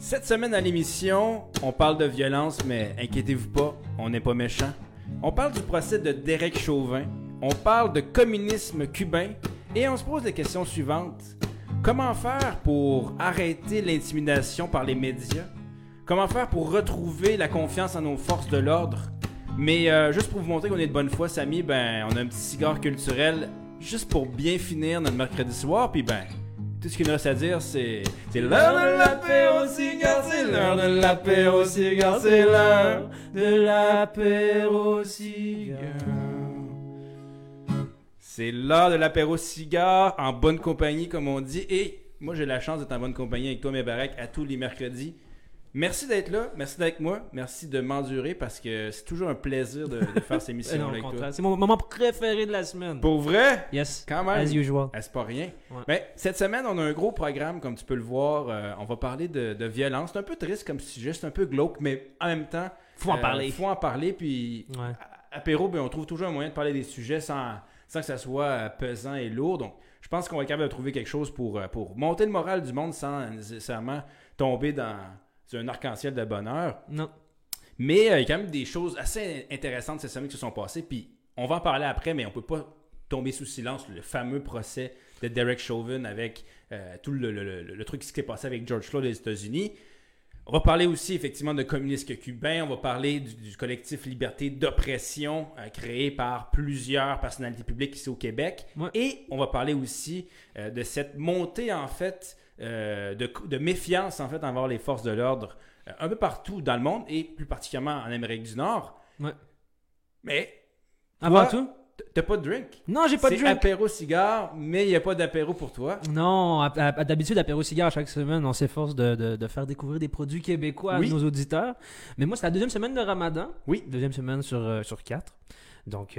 Cette semaine à l'émission, on parle de violence, mais inquiétez-vous pas, on n'est pas méchant. On parle du procès de Derek Chauvin, on parle de communisme cubain et on se pose les questions suivantes. Comment faire pour arrêter l'intimidation par les médias? Comment faire pour retrouver la confiance en nos forces de l'ordre? Mais euh, juste pour vous montrer qu'on est de bonne foi, Samy, ben on a un petit cigare culturel juste pour bien finir notre mercredi soir, puis ben tout ce qu'il nous reste à dire, c'est. C'est l'heure de l'apéro cigare, c'est l'heure de l'apéro cigare, c'est l'heure de l'apéro cigare. C'est l'heure de l'apéro cigare en bonne compagnie, comme on dit. Et moi, j'ai la chance d'être en bonne compagnie avec toi, mes baraques, à tous les mercredis. Merci d'être là, merci d'être avec moi, merci de m'endurer parce que c'est toujours un plaisir de, de faire ces missions avec toi. C'est mon moment préféré de la semaine. Pour vrai? Yes. Quand même. As usual. C'est pas rien? Ouais. Mais cette semaine, on a un gros programme, comme tu peux le voir. Euh, on va parler de, de violence. C'est un peu triste comme sujet, c'est un peu glauque, mais en même temps, Faut en euh, parler. faut en parler. Puis, Ouais. à- apéro, ben, on trouve toujours un moyen de parler des sujets sans, sans que ça soit euh, pesant et lourd. Donc, je pense qu'on va être capable de trouver quelque chose pour, pour monter le moral du monde sans nécessairement tomber dans sur un arc-en-ciel de bonheur. Non. Mais euh, il y a quand même des choses assez intéressantes cette semaine qui se sont passées. Puis on va en parler après, mais on peut pas tomber sous silence le fameux procès de Derek Chauvin avec euh, tout le, le- le- le truc qui s'est passé avec George Floyd aux États-Unis. On va parler aussi effectivement de communisme cubain. On va parler du, du collectif Liberté d'oppression euh, créé par plusieurs personnalités publiques ici au Québec. Ouais. Et on va parler aussi de cette montée en fait euh, de, de méfiance en fait envers les forces de l'ordre euh, un peu partout dans le monde et plus particulièrement en Amérique du Nord. Ouais. Mais Avant tout? t'as pas de drink. Non, j'ai pas de C'est drink. apéro cigare, mais il n'y a pas d'apéro pour toi. Non, d'habitude, apéro cigare, chaque semaine, on s'efforce de, de- de faire découvrir des produits québécois Oui. à nos auditeurs. Mais moi, c'est la deuxième semaine de Ramadan. Oui. Deuxième semaine sur, euh, sur quatre. Donc,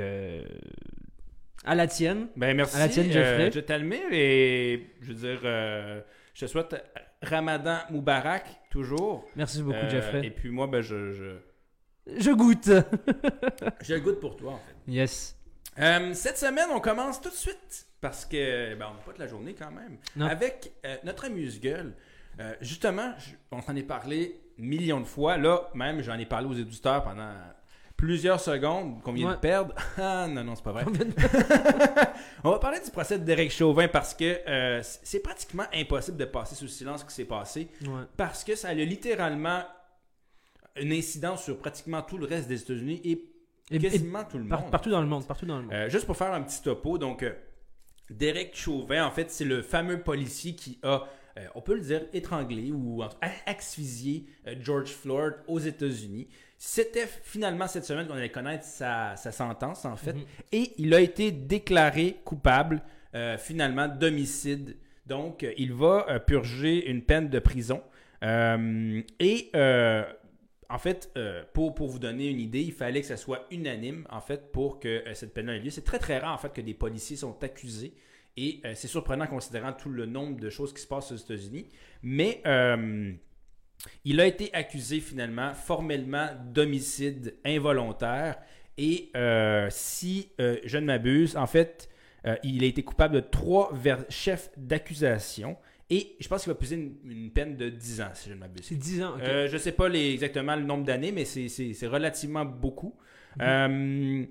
à la tienne. Ben merci. À la tienne, Jeffrey. Euh, je t'admire et je veux dire, je te souhaite Ramadan Moubarak toujours. Merci beaucoup, Euh, Jeffrey. Et puis moi, ben je, je, Je goûte. je goûte pour toi en fait. yes. Euh, cette semaine, on commence tout de suite parce que ben, on n'a pas de la journée quand même. Non. Avec euh, notre amuse-gueule. Euh, justement, je- on s'en est parlé millions de fois. Là, même, j'en ai parlé aux éditeurs pendant plusieurs secondes qu'on vient Ouais. de perdre. Ah non, non, c'est pas vrai. on va parler du procès de Derek Chauvin parce que euh, c'est pratiquement impossible de passer sous silence ce qui s'est passé Ouais. parce que ça a littéralement une incidence sur pratiquement tout le reste des États-Unis et, Et- et quasiment tout le par- monde. partout dans le monde. Partout dans le monde. Euh, juste pour faire un petit topo, donc euh, Derek Chauvin, en fait, c'est le fameux policier qui a, on peut le dire, étranglé ou asphyxié George Floyd aux États-Unis. C'était finalement cette semaine qu'on allait connaître sa, sa sentence, en fait, Mhm. et il a été déclaré coupable euh, finalement d'homicide. Donc, euh, il va euh, purger une peine de prison. Euh, et en fait, euh, pour, pour vous donner une idée, il fallait que ça soit unanime, en fait, pour que euh, cette peine-là ait lieu. C'est très, très rare, en fait, que des policiers sont accusés. Et euh, c'est surprenant considérant tout le nombre de choses qui se passent aux États-Unis. Mais il a été accusé, finalement, formellement d'homicide involontaire. Et euh, si euh, je ne m'abuse, en fait, euh, il a été coupable de trois chefs d'accusation. Et je pense qu'il va peser une, une peine de 10 ans, si je ne m'abuse. C'est 10 ans. je ne sais pas les- exactement le nombre d'années, mais c'est relativement beaucoup. Mhm.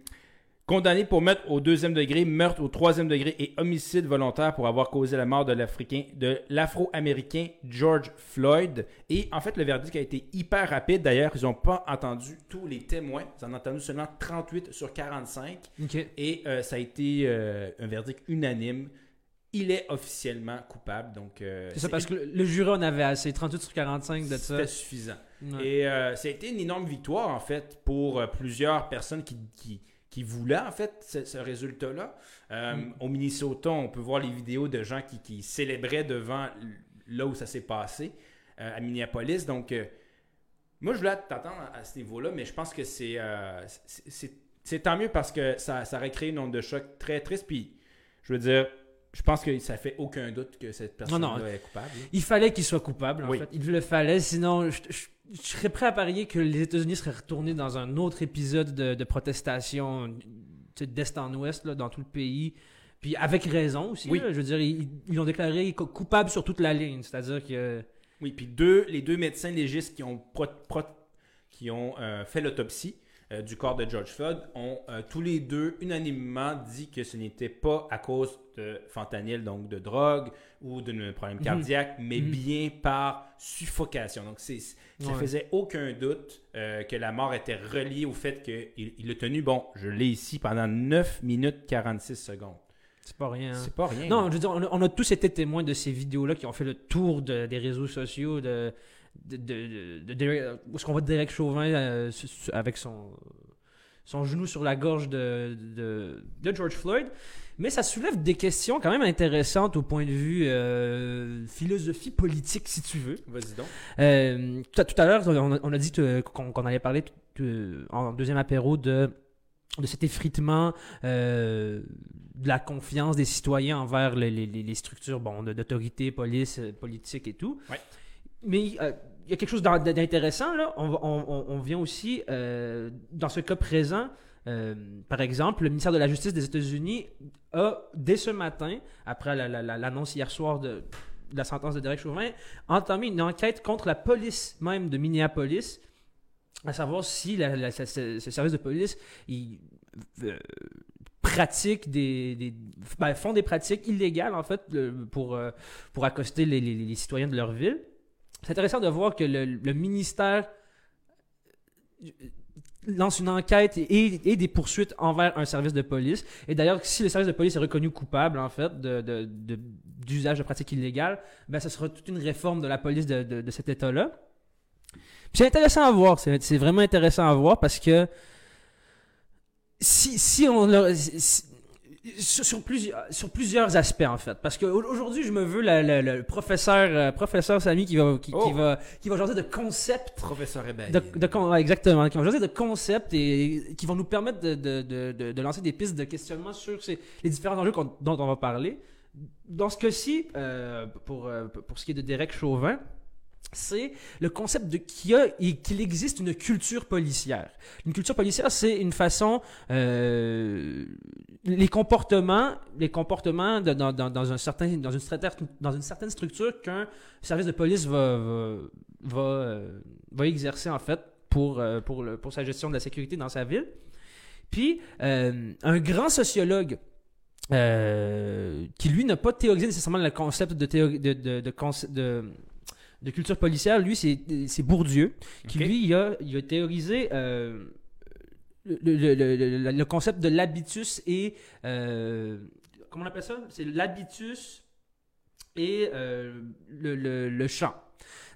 Condamné pour meurtre au deuxième degré, meurtre au troisième degré et homicide volontaire pour avoir causé la mort de l'Africain, de l'Afro-Américain George Floyd. Et en fait, le verdict a été hyper rapide. D'ailleurs, ils n'ont pas entendu tous les témoins. Ils en ont entendu seulement 38 sur 45. Ok. Et euh, ça a été euh, un verdict unanime. Il est officiellement coupable. Donc, euh, C'est ça, parce que le, jury en avait assez. 38 sur 45 de ça. c'était suffisant. Ouais. Et ça a été une énorme victoire, en fait, pour plusieurs personnes qui, qui, qui voulaient, en fait, ce, ce résultat-là. Euh, Mm. Au Minnesota, on peut voir les vidéos de gens qui, qui célébraient devant là où ça s'est passé, euh, à Minneapolis. Donc, euh, moi, je voulais t'attendre à, à ce niveau-là, mais je pense que c'est c'est- c'est- c'est tant mieux parce que ça, ça aurait créé une onde de choc très triste. Puis, je veux dire, je pense que ça fait aucun doute que cette personne-là non. est coupable. Il fallait qu'il soit coupable, en Oui. fait. Il le fallait, sinon je, je- je serais prêt à parier que les États-Unis seraient retournés dans un autre épisode de, de protestation d'est en ouest là, dans tout le pays. Puis avec raison aussi. Oui. là. je veux dire, ils ils l'ont déclaré cou- coupable sur toute la ligne. C'est-à-dire que Oui, puis deux, les deux médecins légistes qui ont, pro- pro- qui ont euh, fait l'autopsie euh, du corps de George Floyd ont euh, tous les deux unanimement dit que ce n'était pas à cause de fentanyl, donc de drogue ou d'un problème Mhm. cardiaque, mais Mhm. bien par suffocation. Donc, ça Ouais. faisait aucun doute euh, que la mort était reliée au fait qu'il il a tenu, bon, je l'ai ici pendant 9 minutes 46 secondes. C'est pas rien. C'est pas rien. Non, je veux dire, on a, on a tous été témoins de ces vidéos-là qui ont fait le tour de- des réseaux sociaux de, de, de, de- de- où est-ce qu'on voit Derek Chauvin euh, avec son, son genou sur la gorge de, de, George Floyd. Mais ça soulève des questions quand même intéressantes au point de vue euh, philosophie politique, si tu veux. Vas-y donc. Euh, tout, à, tout à l'heure, on, a- on a dit qu'on allait parler euh, en deuxième apéro de, de cet effritement euh, de la confiance des citoyens envers les, les- structures bon, d'autorité, police, politique et tout. Ouais. Mais euh, il y a quelque chose d'in- d'intéressant là. On, vient aussi, euh, dans ce cas présent, euh, par exemple, le ministère de la Justice des États-Unis a, dès ce matin, après la- la- la- l'annonce hier soir de, la sentence de Derek Chauvin, entamé une enquête contre la police même de Minneapolis, à savoir si ce, ce- ce service de police il, pratique des, ben, font des pratiques illégales en fait pour, pour accoster les citoyens de leur ville. C'est intéressant de voir que le, le ministère euh, lance une enquête et, et des poursuites envers un service de police. Et d'ailleurs, si le service de police est reconnu coupable, en fait, de, de- de- d'usage de pratiques illégales, ben, ce sera toute une réforme de la police de, de- de cet État-là. C'est intéressant à voir, c'est, vraiment intéressant à voir parce que si, si on si- sur, sur plusieurs, sur plusieurs aspects en fait parce qu'aujourd'hui je me veux la- la- le professeur euh, professeur Samy qui va qui, qui Oh. va qui va jaser de concepts Professeur Ebaï. de, de exactement, qui vont jaser de concepts et qui vont nous permettre de, de, de, lancer des pistes de questionnement sur ces, les différents enjeux dont on va parler. Dans ce cas-ci, euh, pour, euh, pour ce qui est de Derek Chauvin, c'est le concept de qu'il existe une culture policière. Une culture policière, c'est une façon, euh, les comportements, dans, certain, une certaine, structure qu'un service de police va, euh, exercer en fait pour, euh, pour, sa gestion de la sécurité dans sa ville. Puis, un grand sociologue qui, lui, n'a pas théorisé nécessairement le concept de, de, de culture policière, lui, c'est Bourdieu, qui, lui, il a, il a théorisé euh, le, le- le- le- le concept de l'habitus et... euh, comment on appelle ça? C'est l'habitus et euh, le, champ.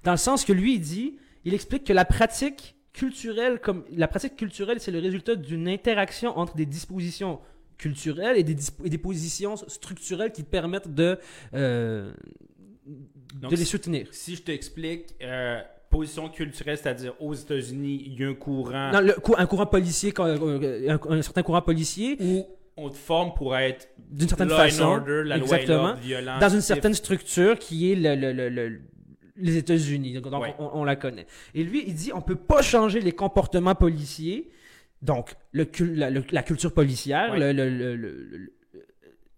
Dans le sens que lui, il dit, il explique que la pratique culturelle, comme la pratique culturelle, c'est le résultat d'une interaction entre des dispositions culturelles et des, et des positions structurelles qui permettent de, euh, Donc, de les soutenir. Si je t'explique, euh, position culturelle, c'est-à-dire aux États-Unis, il y a un courant Non, le un courant policier, euh, un, un certain courant policier, où on te forme pour être d'une certaine law façon, and order, la loi et exactement, violence, dans une certaine structure qui est le, le- le- le- les États-Unis. Donc, Ouais. on, on la connaît. Et lui, il dit on peut pas changer les comportements policiers, donc le, la, le- la culture policière, Ouais. le-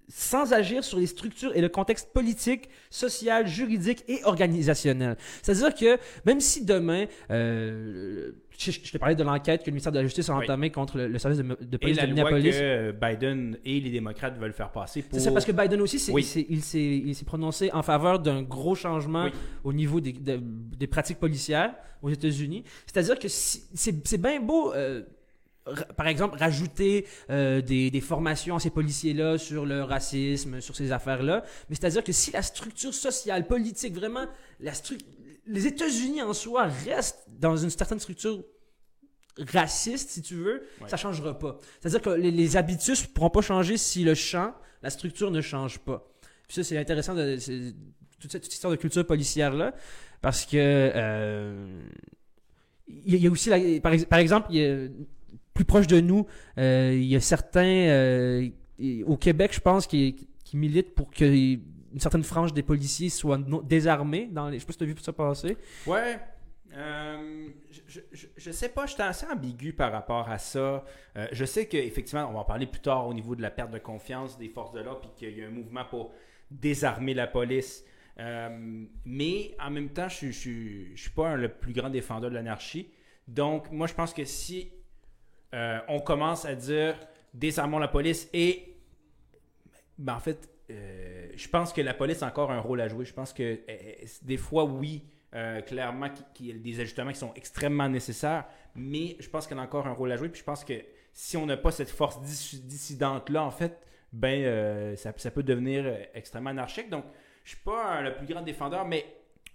sans agir sur les structures et le contexte politique, social, juridique et organisationnel. C'est-à-dire que même si demain, euh, je, je te parlais de l'enquête que le ministère de la Justice a Oui. entamée contre le, le service de, de Et police la de loi que Minneapolis, Biden et les démocrates veulent faire passer pour... c'est parce que Biden aussi, Oui. il s'est- prononcé en faveur d'un gros changement Oui. au niveau des, de- des pratiques policières aux États-Unis. C'est-à-dire que si- c'est bien beau, euh, par exemple, rajouter euh, des, des formations à ces policiers-là sur le racisme, sur ces affaires-là, mais c'est-à-dire que si la structure sociale, politique, vraiment, la les États-Unis en soi restent dans une certaine structure raciste, si tu veux, Ouais. ça changera pas. C'est-à-dire que les, les habitus ne pourront pas changer si le champ, la structure ne change pas. Puis ça, c'est intéressant, de, toute cette histoire de culture policière-là, parce que euh, il y, a- aussi, la- par, par exemple, il y a- plus proche de nous, euh, il y a certains, euh, et- au Québec, je pense, qui, militent pour que une certaine frange des policiers soit désarmée. Dans les, je sais pas si tu as vu ça passer. Ouais. Euh, je, je sais pas, je suis assez ambigu par rapport à ça. Je sais qu'effectivement, on va en parler plus tard au niveau de la perte de confiance des forces de l'ordre, puis qu'il y a un mouvement pour désarmer la police. Mais en même temps, je ne suis pas un- le plus grand défendeur de l'anarchie. Donc, moi, je pense que si euh, on commence à dire désarmons la police et. Ben, en fait, euh, je pense que la police a encore un rôle à jouer. Je pense que euh, euh, des fois, oui, euh, clairement, qu'il y a des ajustements qui sont extrêmement nécessaires, mais je pense qu'elle a encore un rôle à jouer. Puis je pense que si on n'a pas cette force dis- dissidente-là, en fait, ben, ça, peut devenir extrêmement anarchique. Donc, je suis pas le plus grand défendeur, mais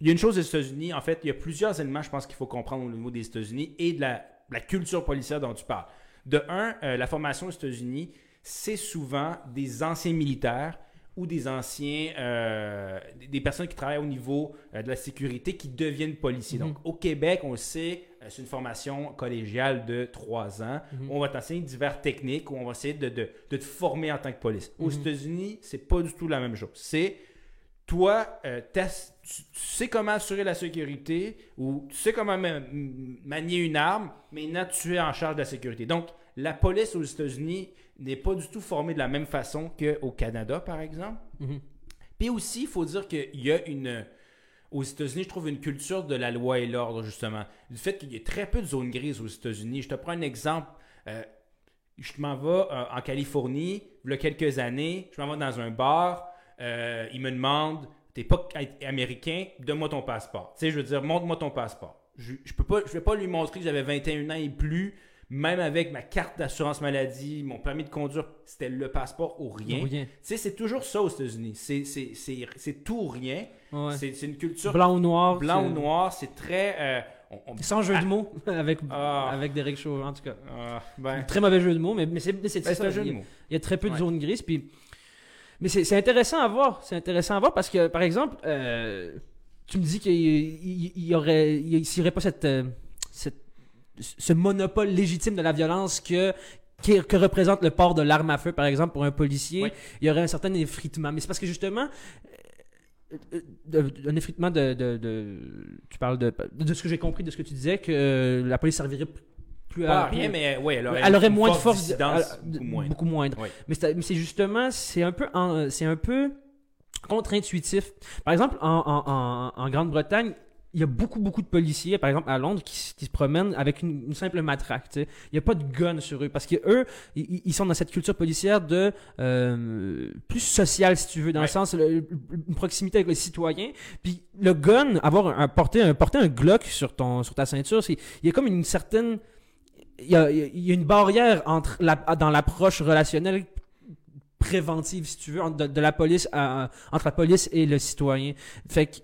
il y a une chose aux États-Unis. En fait, il y a plusieurs éléments, je pense, qu'il faut comprendre au niveau des États-Unis et de la, la culture policière dont tu parles. De un, euh, la formation aux États-Unis, c'est souvent des anciens militaires ou des anciens, euh, des- personnes qui travaillent au niveau euh, de la sécurité qui deviennent policiers. Mhm. Donc, au Québec, on le sait, c'est une formation collégiale de trois ans. Mhm. On va t'enseigner divers techniques où on va essayer de, de- de te former en tant que police. Aux Mhm. États-Unis, c'est pas du tout la même chose. C'est toi, euh, tu, sais comment assurer la sécurité ou tu sais comment manier une arme, maintenant tu es en charge de la sécurité. Donc, la police aux États-Unis n'est pas du tout formée de la même façon qu'au Canada, par exemple. Mhm. Puis aussi, il faut dire qu'il y a une. Aux États-Unis, je trouve une culture de la loi et l'ordre, justement. Du fait qu'il y a très peu de zones grises aux États-Unis. Je te prends un exemple. Euh, je m'en vais euh, en Californie, il y a quelques années. Je m'en vais dans un bar. euh, il me demande T'es pas américain, donne-moi ton passeport. Tu sais, je veux dire, montre-moi ton passeport. Je ne peux pas, je vais pas lui montrer que j'avais 21 ans et plus, même avec ma carte d'assurance maladie, mon permis de conduire, c'était le passeport ou rien. Rien. Tu sais, c'est toujours ça aux États-Unis. C'est- C'est c'est- c'est tout ou rien. Ouais. C'est une culture Blanc ou noir. blanc c'est- ou noir. C'est très. euh, on- on- Sans jeu Ah. de mots avec, Ah. avec Derek Chauvin, en tout cas. Ah, ben, Très mauvais jeu de mots, mais, mais c'est ben, un jeu il, y de a, mots. il y a très peu de zones grises. Puis... Mais c'est intéressant à voir. C'est intéressant à voir parce que, par exemple, euh, tu me dis qu'il il- aurait, il n'y aurait pas cette, euh, cette- ce monopole légitime de la violence que, que représente le port de l'arme à feu, par exemple, pour un policier. Oui. Il y aurait un certain effritement. Mais c'est parce que justement, euh, un effritement de, de- de- tu parles de, de ce que j'ai compris de ce que tu disais que la police servirait plus Pas à à rien, mais ouais, elle aurait, elle aurait moins de force beaucoup moins. beaucoup moindre. Oui. Mais c'est justement, c'est un peu, c'est un peu contre-intuitif. Par exemple, en, en- en- en Grande-Bretagne, il y a beaucoup, beaucoup de policiers, par exemple à Londres, qui, se promènent avec une, une simple matraque. tu sais. Il n'y a pas de gun sur eux parce que eux, ils, ils sont dans cette culture policière de euh, plus sociale, si tu veux, dans Ouais. le sens le- une proximité avec les citoyens. Puis le gun, avoir un, un- porter un porter un Glock sur ton sur ta ceinture, il y a comme une certaine il y a, il y a une barrière entre la, dans l'approche relationnelle préventive, si tu veux, entre- de, de la police à- entre la police et le citoyen. Fait que,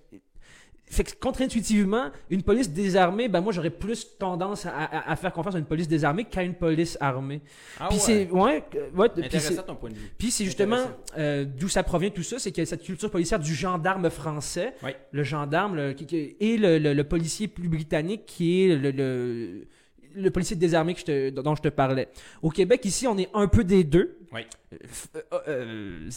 fait que contre-intuitivement, une police désarmée, ben moi j'aurais plus tendance à, à- à faire confiance à une police désarmée qu'à une police armée. Ah puis ouais. c'est ouais, Intéressant ton point de vue. puis c'est justement euh, d'où ça provient tout ça, c'est qu'il y a cette culture policière du gendarme français, Oui. le gendarme le- qui- qui- et le, le- le policier plus britannique qui est le, le, policier désarmé que je te- dont je te parlais. Au Québec, ici, on est un peu des deux. Oui. Euh, euh, euh,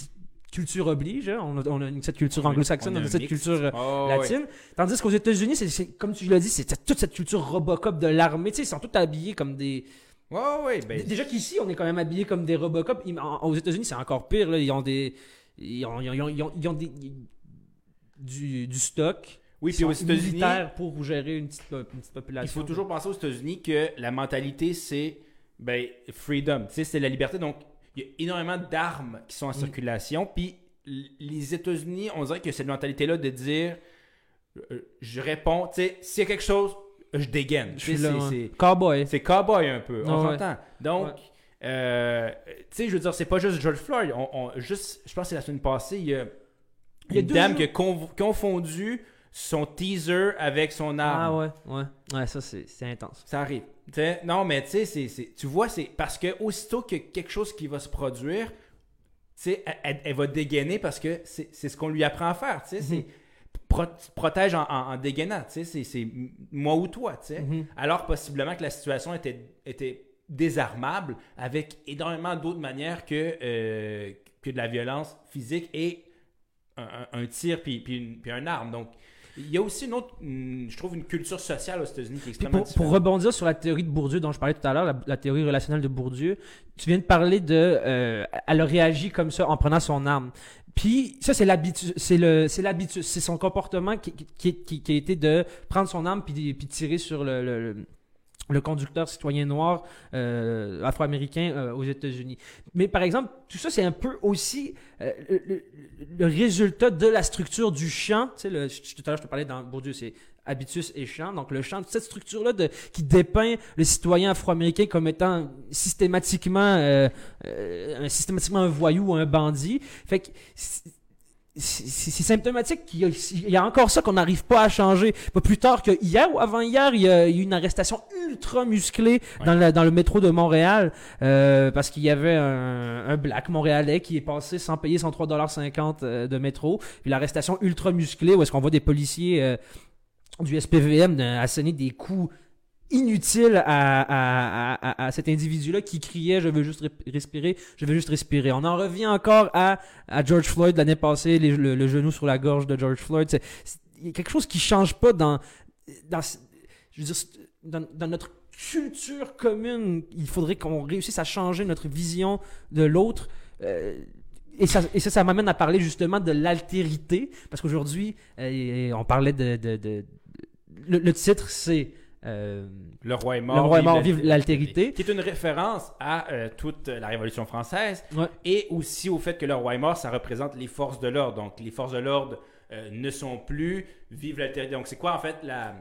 culture oblige, hein. on a, on a une- cette culture anglo-saxonne, on on a cette mix. culture Oh, latine. Tandis qu'aux États-Unis, c'est- comme tu l'as dit, c'est toute cette culture Robocop de l'armée. Tu sais, ils sont tous habillés comme des, Ouais, ouais, ben, Déjà qu'ici, on est quand même habillés comme des Robocop. Aux États-Unis, c'est encore pire. Là. Ils ont des. Ils ont, ils ont- ils ont- ils ont des- du, du stock. Oui, puis aux États-Unis, pour gérer une petite, po- une petite population. il faut toujours penser aux États-Unis que la mentalité, c'est ben, freedom. Tu sais, c'est la liberté. Donc, il y a énormément d'armes qui sont en Mm. circulation. Puis, les États-Unis, on dirait que cette mentalité-là de dire euh, je réponds, tu sais, s'il y a quelque chose, je dégaine. C'est- Cowboy. C'est cowboy un peu, on Ah ouais. s'entend. Donc, Ouais. euh, tu sais, je veux dire, c'est pas juste George Floyd. On, on- juste, je pense que c'est la semaine passée, il y a, Il y a une deux dame jours. qui a confondu son teaser avec son arme. Ah ouais, ouais. Ouais, ça, c'est intense. Ça arrive. Non, mais tu sais, tu vois, c'est parce que aussitôt a quelque chose qui va se produire, elle, elle- elle va dégainer parce que c'est c'est ce qu'on lui apprend à faire. Tu sais, Mhm. pro- protège en, en- en dégainant. Tu sais, c'est- moi ou toi. Tu sais. Mhm. Alors, possiblement que la situation était, était désarmable avec énormément d'autres manières que, euh, que de la violence physique et un tir puis, puis, une- puis un arme. Donc, Il y a aussi une autre, hum, je trouve, une culture sociale aux États-Unis qui est extrêmement pour, pour rebondir sur la théorie de Bourdieu dont je parlais tout à l'heure, la, la théorie relationnelle de Bourdieu, tu viens de parler de, euh, elle a réagi comme ça en prenant son arme. Puis ça c'est l'habitude, c'est le, c'est l'habitude, c'est son comportement qui, qui, qui, qui a été de prendre son arme puis, puis tirer sur le, le, le- conducteur citoyen noir euh, afro-américain euh, aux États-Unis. Mais par exemple, tout ça, c'est un peu aussi euh, le, le- résultat de la structure du champ. Tu sais, le, tout à l'heure, je te parlais dans Bourdieu, c'est habitus et champ. Donc, le champ, cette structure-là de, qui dépeint le citoyen afro-américain comme étant systématiquement, euh, euh, un- systématiquement un voyou ou un bandit. Fait que c'est- symptomatique qu'il y, a- il y a encore ça qu'on n'arrive pas à changer. Pas plus tard que hier ou avant-hier, il y a eu une arrestation ultra musclée dans, la- dans le métro de Montréal euh, parce qu'il y avait un, un black montréalais qui est passé sans payer son 3,50$ euh, de métro. Puis l'arrestation ultra musclée où est-ce qu'on voit des policiers euh, du SPVM asséner des coups inutiles à, à, à, à- cet individu-là qui criait je veux juste respirer, je veux juste respirer. On en revient encore à, à George Floyd l'année passée, le, genou sur la gorge de George Floyd. C'est- c'est- Il y a quelque chose qui change pas dans, dans, je veux dire, dans notre culture commune. Il faudrait qu'on réussisse à changer notre vision de l'autre. Euh, et ça, et ça, ça m'amène à parler justement de l'altérité, parce qu'aujourd'hui, euh, on parlait de... de- de- le, le titre, c'est... euh, Le roi est mort. Le roi est mort, vive l'altérité. Qui est une référence à euh, toute la Révolution française Ouais. et aussi au fait que le roi est mort, ça représente les forces de l'ordre. Donc, les forces de l'ordre euh, ne sont plus, vive l'altérité. Donc, c'est quoi en fait la,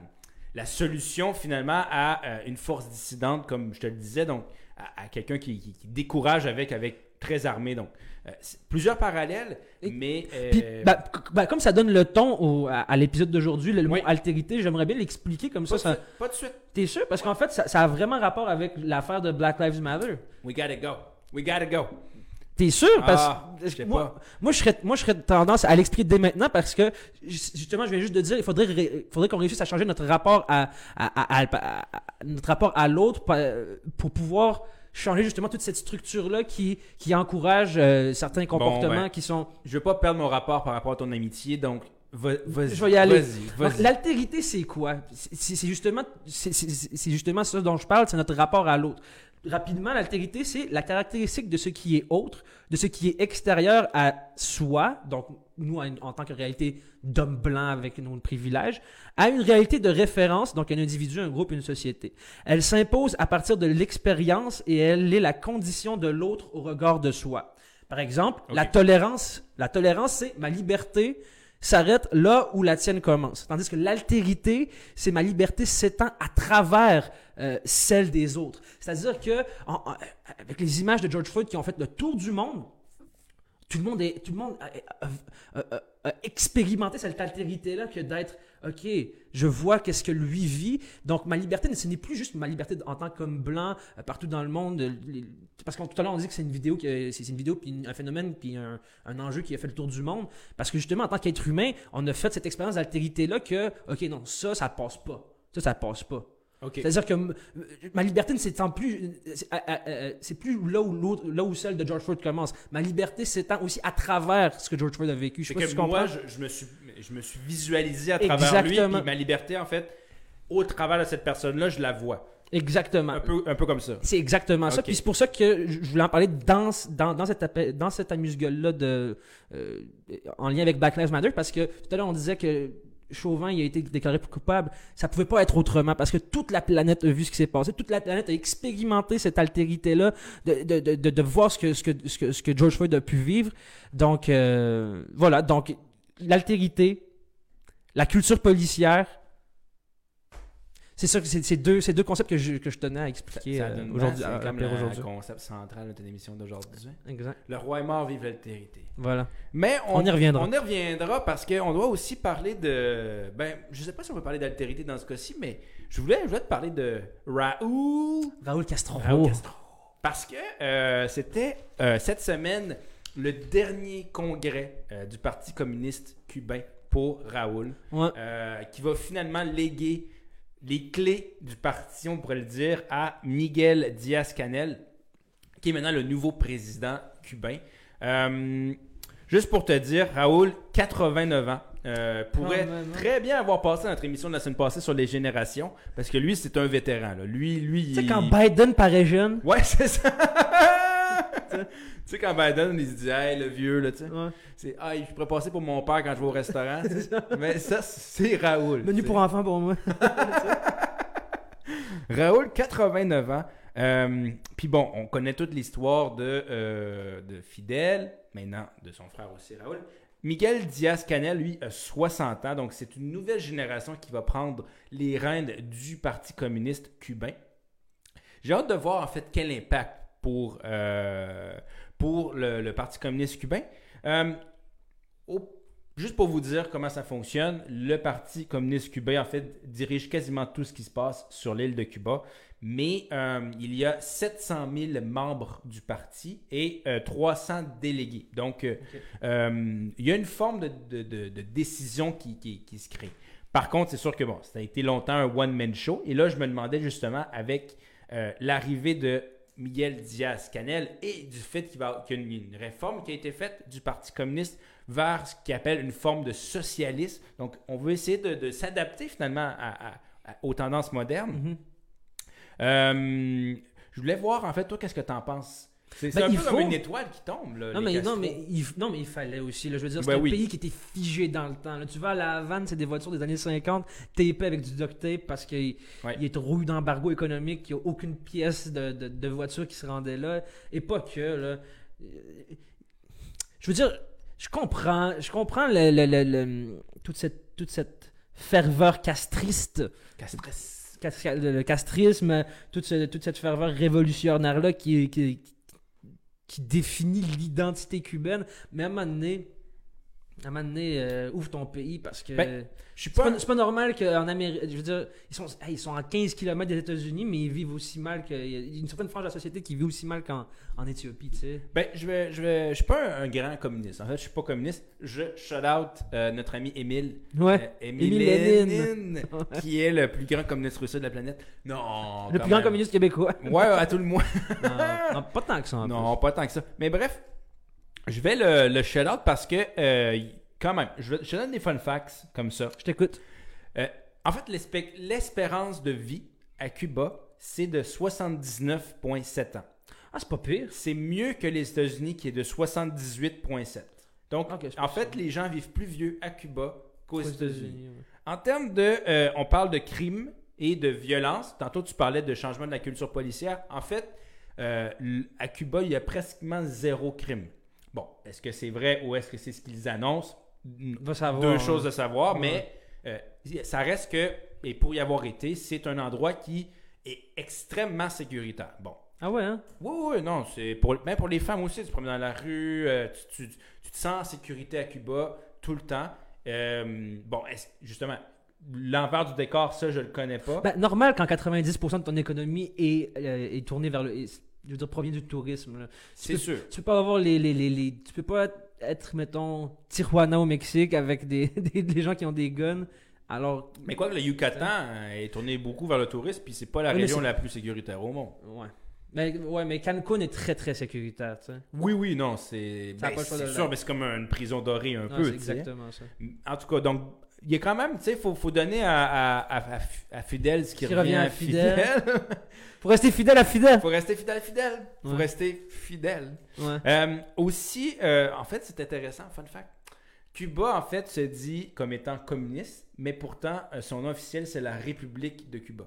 la solution finalement à une force dissidente, comme je te le disais, donc à, à quelqu'un qui, qui- qui décourage avec, avec très armé. Donc, euh, plusieurs parallèles, Et- mais. euh, bah, c- bah, comme ça donne le ton au- à, à l'épisode d'aujourd'hui, le, Oui. mot altérité, j'aimerais bien l'expliquer comme pas, ça. de ça suite, pas de suite. T'es sûr? Parce qu'en fait, ça, ça a vraiment rapport avec l'affaire de Black Lives Matter. We gotta go. We gotta go. T'es sûr? Parce Ah, sais moi, moi, je serais, moi, je serais tendance à l'expliquer dès maintenant parce que, ju- justement, je viens juste de dire, il faudrait, ré- faudrait qu'on réussisse à changer notre rapport à, notre rapport à l'autre pour pouvoir changer justement toute cette structure-là qui, qui encourage euh, certains comportements ben, qui sont... Je veux pas perdre mon rapport par rapport à ton amitié, donc va- vas-y. Je vais y aller. L'altérité, c'est quoi? C'est c'est justement, c'est c'est justement ça dont je parle, c'est notre rapport à l'autre. Rapidement, l'altérité, c'est la caractéristique de ce qui est autre, de ce qui est extérieur à soi, donc nous en, en tant que réalité d'homme blanc avec nos privilèges, à une réalité de référence, donc un individu, un groupe, une société. Elle s'impose à partir de l'expérience et elle est la condition de l'autre au regard de soi. Par exemple, la tolérance, la tolérance, c'est ma liberté s'arrête là où la tienne commence. Tandis que l'altérité, c'est ma liberté s'étend à travers euh, celle des autres. C'est-à-dire que en- en- avec les images de George Floyd qui ont fait le tour du monde, tout le monde, est, tout le monde a, a- expérimenté cette altérité-là que d'être, OK, je vois qu'est-ce que lui vit. Donc, ma liberté, ce n'est plus juste ma liberté en tant qu'homme blanc euh, partout dans le monde. euh, parce que tout à l'heure, on dit que c'est une vidéo, c'est une vidéo, puis un phénomène, puis un, un enjeu qui a fait le tour du monde. Parce que justement, en tant qu'être humain, on a fait cette expérience d'altérité-là que, OK, non, ça, ça passe pas. Ça, ça passe pas. C'est-à-dire que m- ma liberté ne s'étend plus, c'est à- à- c'est plus là où l'autre, là où celle de George Floyd commence. Ma liberté s'étend aussi à travers ce que George Floyd a vécu. Je sais pas que si moi, je, je me suis, je me suis visualisé à travers lui, Exactement. puis ma liberté, en fait, au travers de cette personne-là, je la vois. Exactement. Un peu, un peu comme ça. C'est exactement ça. Puis c'est pour ça que je voulais en parler dans, dans, dans, cette, dans cet amuse-gueule-là de, euh, en lien avec Black Lives Matter, parce que tout à l'heure on disait que Chauvin il a été déclaré coupable. Ça pouvait pas être autrement, parce que toute la planète a vu ce qui s'est passé. Toute la planète a expérimenté cette altérité-là, de, de, de, voir ce que George Floyd a pu vivre. Donc, euh, voilà. Donc, l'altérité, la culture policière, c'est ça, que c'est deux, concepts que je, que je tenais à expliquer euh, aujourd'hui. c'est comme le concept central de ton émission d'aujourd'hui. Exact. Le roi est mort, vive l'altérité. Voilà. Mais on, On y reviendra. On y reviendra parce qu'on doit aussi parler de. Ben, je sais pas si on peut parler d'altérité dans ce cas-ci, mais je voulais, je voulais te parler de Raoul. Raoul Castro. Raoul Castro. Parce que euh, c'était euh, cette semaine le dernier congrès euh, du Parti communiste cubain pour Raoul, Ouais. qui va finalement léguer les clés du parti, on pourrait le dire, à Miguel Diaz-Canel, qui est maintenant le nouveau président cubain. Euh, juste pour te dire, Raoul, 89 ans, euh, pourrait très bien avoir passé notre émission de la semaine passée sur les générations, parce que lui, c'est un vétéran. là. Lui, lui, Tu sais, il- quand Biden paraît jeune. Ouais, c'est ça. tu sais, quand Biden, il se dit, hey, le vieux, là, tu sais. Ouais. C'est, ah, je pourrais passer pour mon père quand je vais au restaurant. Mais ça, c'est Raoul. Menu pour enfants pour moi. Raoul, 89 ans. Euh, Puis bon, on connaît toute l'histoire de, euh, de Fidel, maintenant de son frère aussi, Raoul. Miguel Diaz-Canel, lui, a 60 ans, donc c'est une nouvelle génération qui va prendre les rênes du Parti communiste cubain. J'ai hâte de voir en fait quel impact pour, euh, pour le, le Parti communiste cubain. Euh, au- juste pour vous dire comment ça fonctionne, le Parti communiste cubain en fait dirige quasiment tout ce qui se passe sur l'île de Cuba, mais euh, il y a 700 000 membres du parti et euh, 300 délégués. Donc, euh, il y a une forme de, de- de- de décision qui, qui- qui se crée. Par contre, c'est sûr que bon, ça a été longtemps un one-man show. Et là, je me demandais justement, avec l'arrivée de Miguel Diaz-Canel et du fait qu'il y a une, une réforme qui a été faite du Parti communiste vers ce qu'il appelle une forme de socialisme. Donc, on veut essayer de, de s'adapter finalement à- à- à- aux tendances modernes. Mhm. Euh, je voulais voir, en fait, toi, qu'est-ce que tu en penses? C'est c'est Ben, un peu faut- comme une étoile qui tombe. Là, Non les mais, non, mais il, non, mais il fallait aussi. Là, je veux dire, c'est Ben un oui. pays qui était figé dans le temps. Là, tu vas à la Havane, c'est des voitures des années 50, tapées avec du duct tape parce qu'il Ouais. il est rouillé d'embargo économique, il n'y a aucune pièce de, de, de voiture qui se rendait là. Et pas que. Là. Je veux dire, je comprends, je comprends le, le- le- le- toute, cette, toute cette ferveur castriste le, le castrisme, toute, ce- toute cette ferveur révolutionnaire-là qui, qui, qui définit l'identité cubaine. Mais à un moment donné, à un moment donné, euh, ouvre ton pays parce que Ben, Je suis c'est pas. c'est pas normal qu'en Amérique, je veux dire, ils sont, hey, ils sont à 15 km des États-Unis, mais ils vivent aussi mal que. Il y a une certaine frange de la société qui vit aussi mal qu'en en Éthiopie, tu sais. Ben, je vais, je vais, je suis pas un, un grand communiste. En fait, je suis pas communiste. Je shout out euh, notre ami Émile. Ouais. euh, Émile Lénine, qui est le plus grand communiste russe de la planète. Non. le plus grand communiste québécois. Ouais, à tout le moins. non, non, pas tant que ça. en Non, pas tant que ça. Mais bref, je vais le, le shout out parce que, euh, quand même, je, vais- je te donne des fun facts comme ça. Je t'écoute. Euh, en fait, l'espé- l'espérance de vie à Cuba, c'est de 79,7 ans. Ah, c'est pas pire. C'est mieux que les États-Unis qui est de 78,7. Donc, en fait, ça. les gens vivent plus vieux à Cuba qu'aux Aux États-Unis. Ouais. En termes de. euh, on parle de crimes et de violence. Tantôt, tu parlais de changement de la culture policière. En fait, à Cuba, il y a pratiquement zéro crime. Bon, est-ce que c'est vrai ou est-ce que c'est ce qu'ils annoncent? Va savoir. Deux hein. choses à savoir, Ouais. mais euh, ça reste que, et pour y avoir été, c'est un endroit qui est extrêmement sécuritaire. Bon. Ah ouais, hein? Oui, oui, non, c'est pour, même pour les femmes aussi, tu te promènes dans la rue, euh, tu, tu- tu te sens en sécurité à Cuba tout le temps. Euh, bon, justement, l'envers du décor, ça, je le connais pas. Ben, normal quand 90% de ton économie est, euh, est tournée vers le. est- je veux dire, provient du tourisme. c'est sûr. Tu peux pas avoir les, les, les, les- Tu peux pas être, mettons, Tijuana au Mexique avec des, des, des gens qui ont des guns. Alors. Mais quoi que le Yucatan euh, est tourné beaucoup vers le tourisme, puis c'est pas la Oui, région la plus sécuritaire au monde. Ouais. Mais, ouais, mais Cancun est très très sécuritaire, tu sais. Oui, oui, non, c'est ben, c'est sûr, mais c'est comme une prison dorée un peu. exactement ça. En tout cas, donc, il y a quand même, tu sais, il faut, faut donner à, à, à, à- Fidel ce qui, revient, à Fidel. Faut rester fidèle à fidèle. faut rester fidèle à Fidel. faut Ouais. rester fidèle. Ouais. Euh, aussi, euh, en fait, c'est intéressant, fun fact. Cuba, en fait, se dit comme étant communiste, mais pourtant, euh, son nom officiel, c'est la République de Cuba.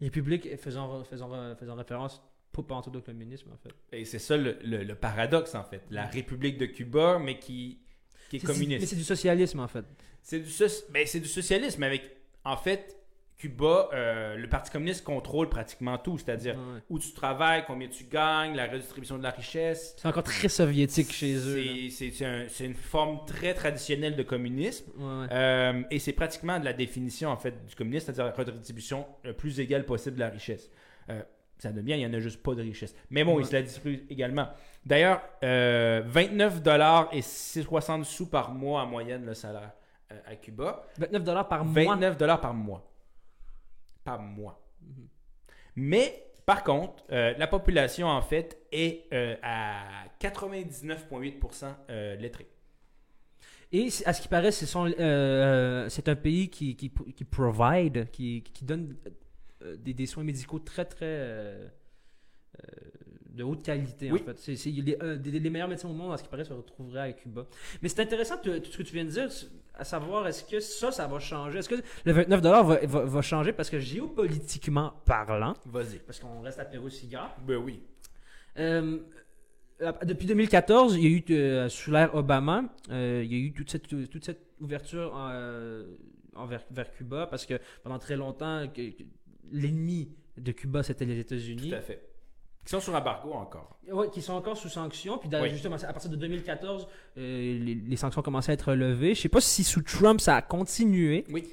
République faisant, faisant, faisant référence pas en tout au communisme, en fait. Et c'est ça le, le- le paradoxe, en fait. La République de Cuba, mais qui, qui est C'est- c'est- Mais communiste. c'est du socialisme, en fait. C'est du, soci- ben, c'est du socialisme avec, en fait, Cuba, euh, le Parti communiste contrôle pratiquement tout, c'est-à-dire Ouais. où tu travailles, combien tu gagnes, la redistribution de la richesse. C'est encore très soviétique chez eux. C'est- C'est c'est un- c'est une forme très traditionnelle de communisme. Ouais, ouais. Euh, et c'est pratiquement de la définition en fait du communisme, c'est-à-dire la redistribution le plus égale possible de la richesse. Euh, ça donne bien, il n'y en a juste pas de richesse. Mais bon, Ouais. il se la distribue également. D'ailleurs, euh, 29 dollars et 60 sous par mois en moyenne le salaire euh, à Cuba. 29 dollars par mois. 29 dollars par mois. Par mois. Mais par contre, euh, la population en fait est euh, à 99,8% euh, lettrée. Et à ce qui paraît, ce c'est un pays qui, qui, qui provide, qui, qui donne des, des soins médicaux très, très de haute qualité, Oui. en fait. C'est, c'est- les, euh, des- les meilleurs médecins au monde, à ce qui paraît, se retrouveraient à Cuba. Mais c'est intéressant tout, tout ce que tu viens de dire, à savoir, est-ce que ça, ça va changer? Est-ce que le 29 va, va, va changer? Parce que géopolitiquement parlant, Vas-y. parce qu'on reste apéro cigare, Ben oui. euh, euh, depuis 2014, il y a eu, euh, sous l'ère Obama, euh, il y a eu toute cette, toute cette ouverture euh, envers- vers Cuba parce que pendant très longtemps, que- que l'ennemi de Cuba, c'était les États-Unis. Tout à fait. Qui sont sur embargo encore. Ouais, qui sont encore sous sanctions. Puis Oui. justement, à partir de 2014, euh, les, les sanctions commençaient à être levées. Je sais pas si sous Trump, ça a continué. Oui.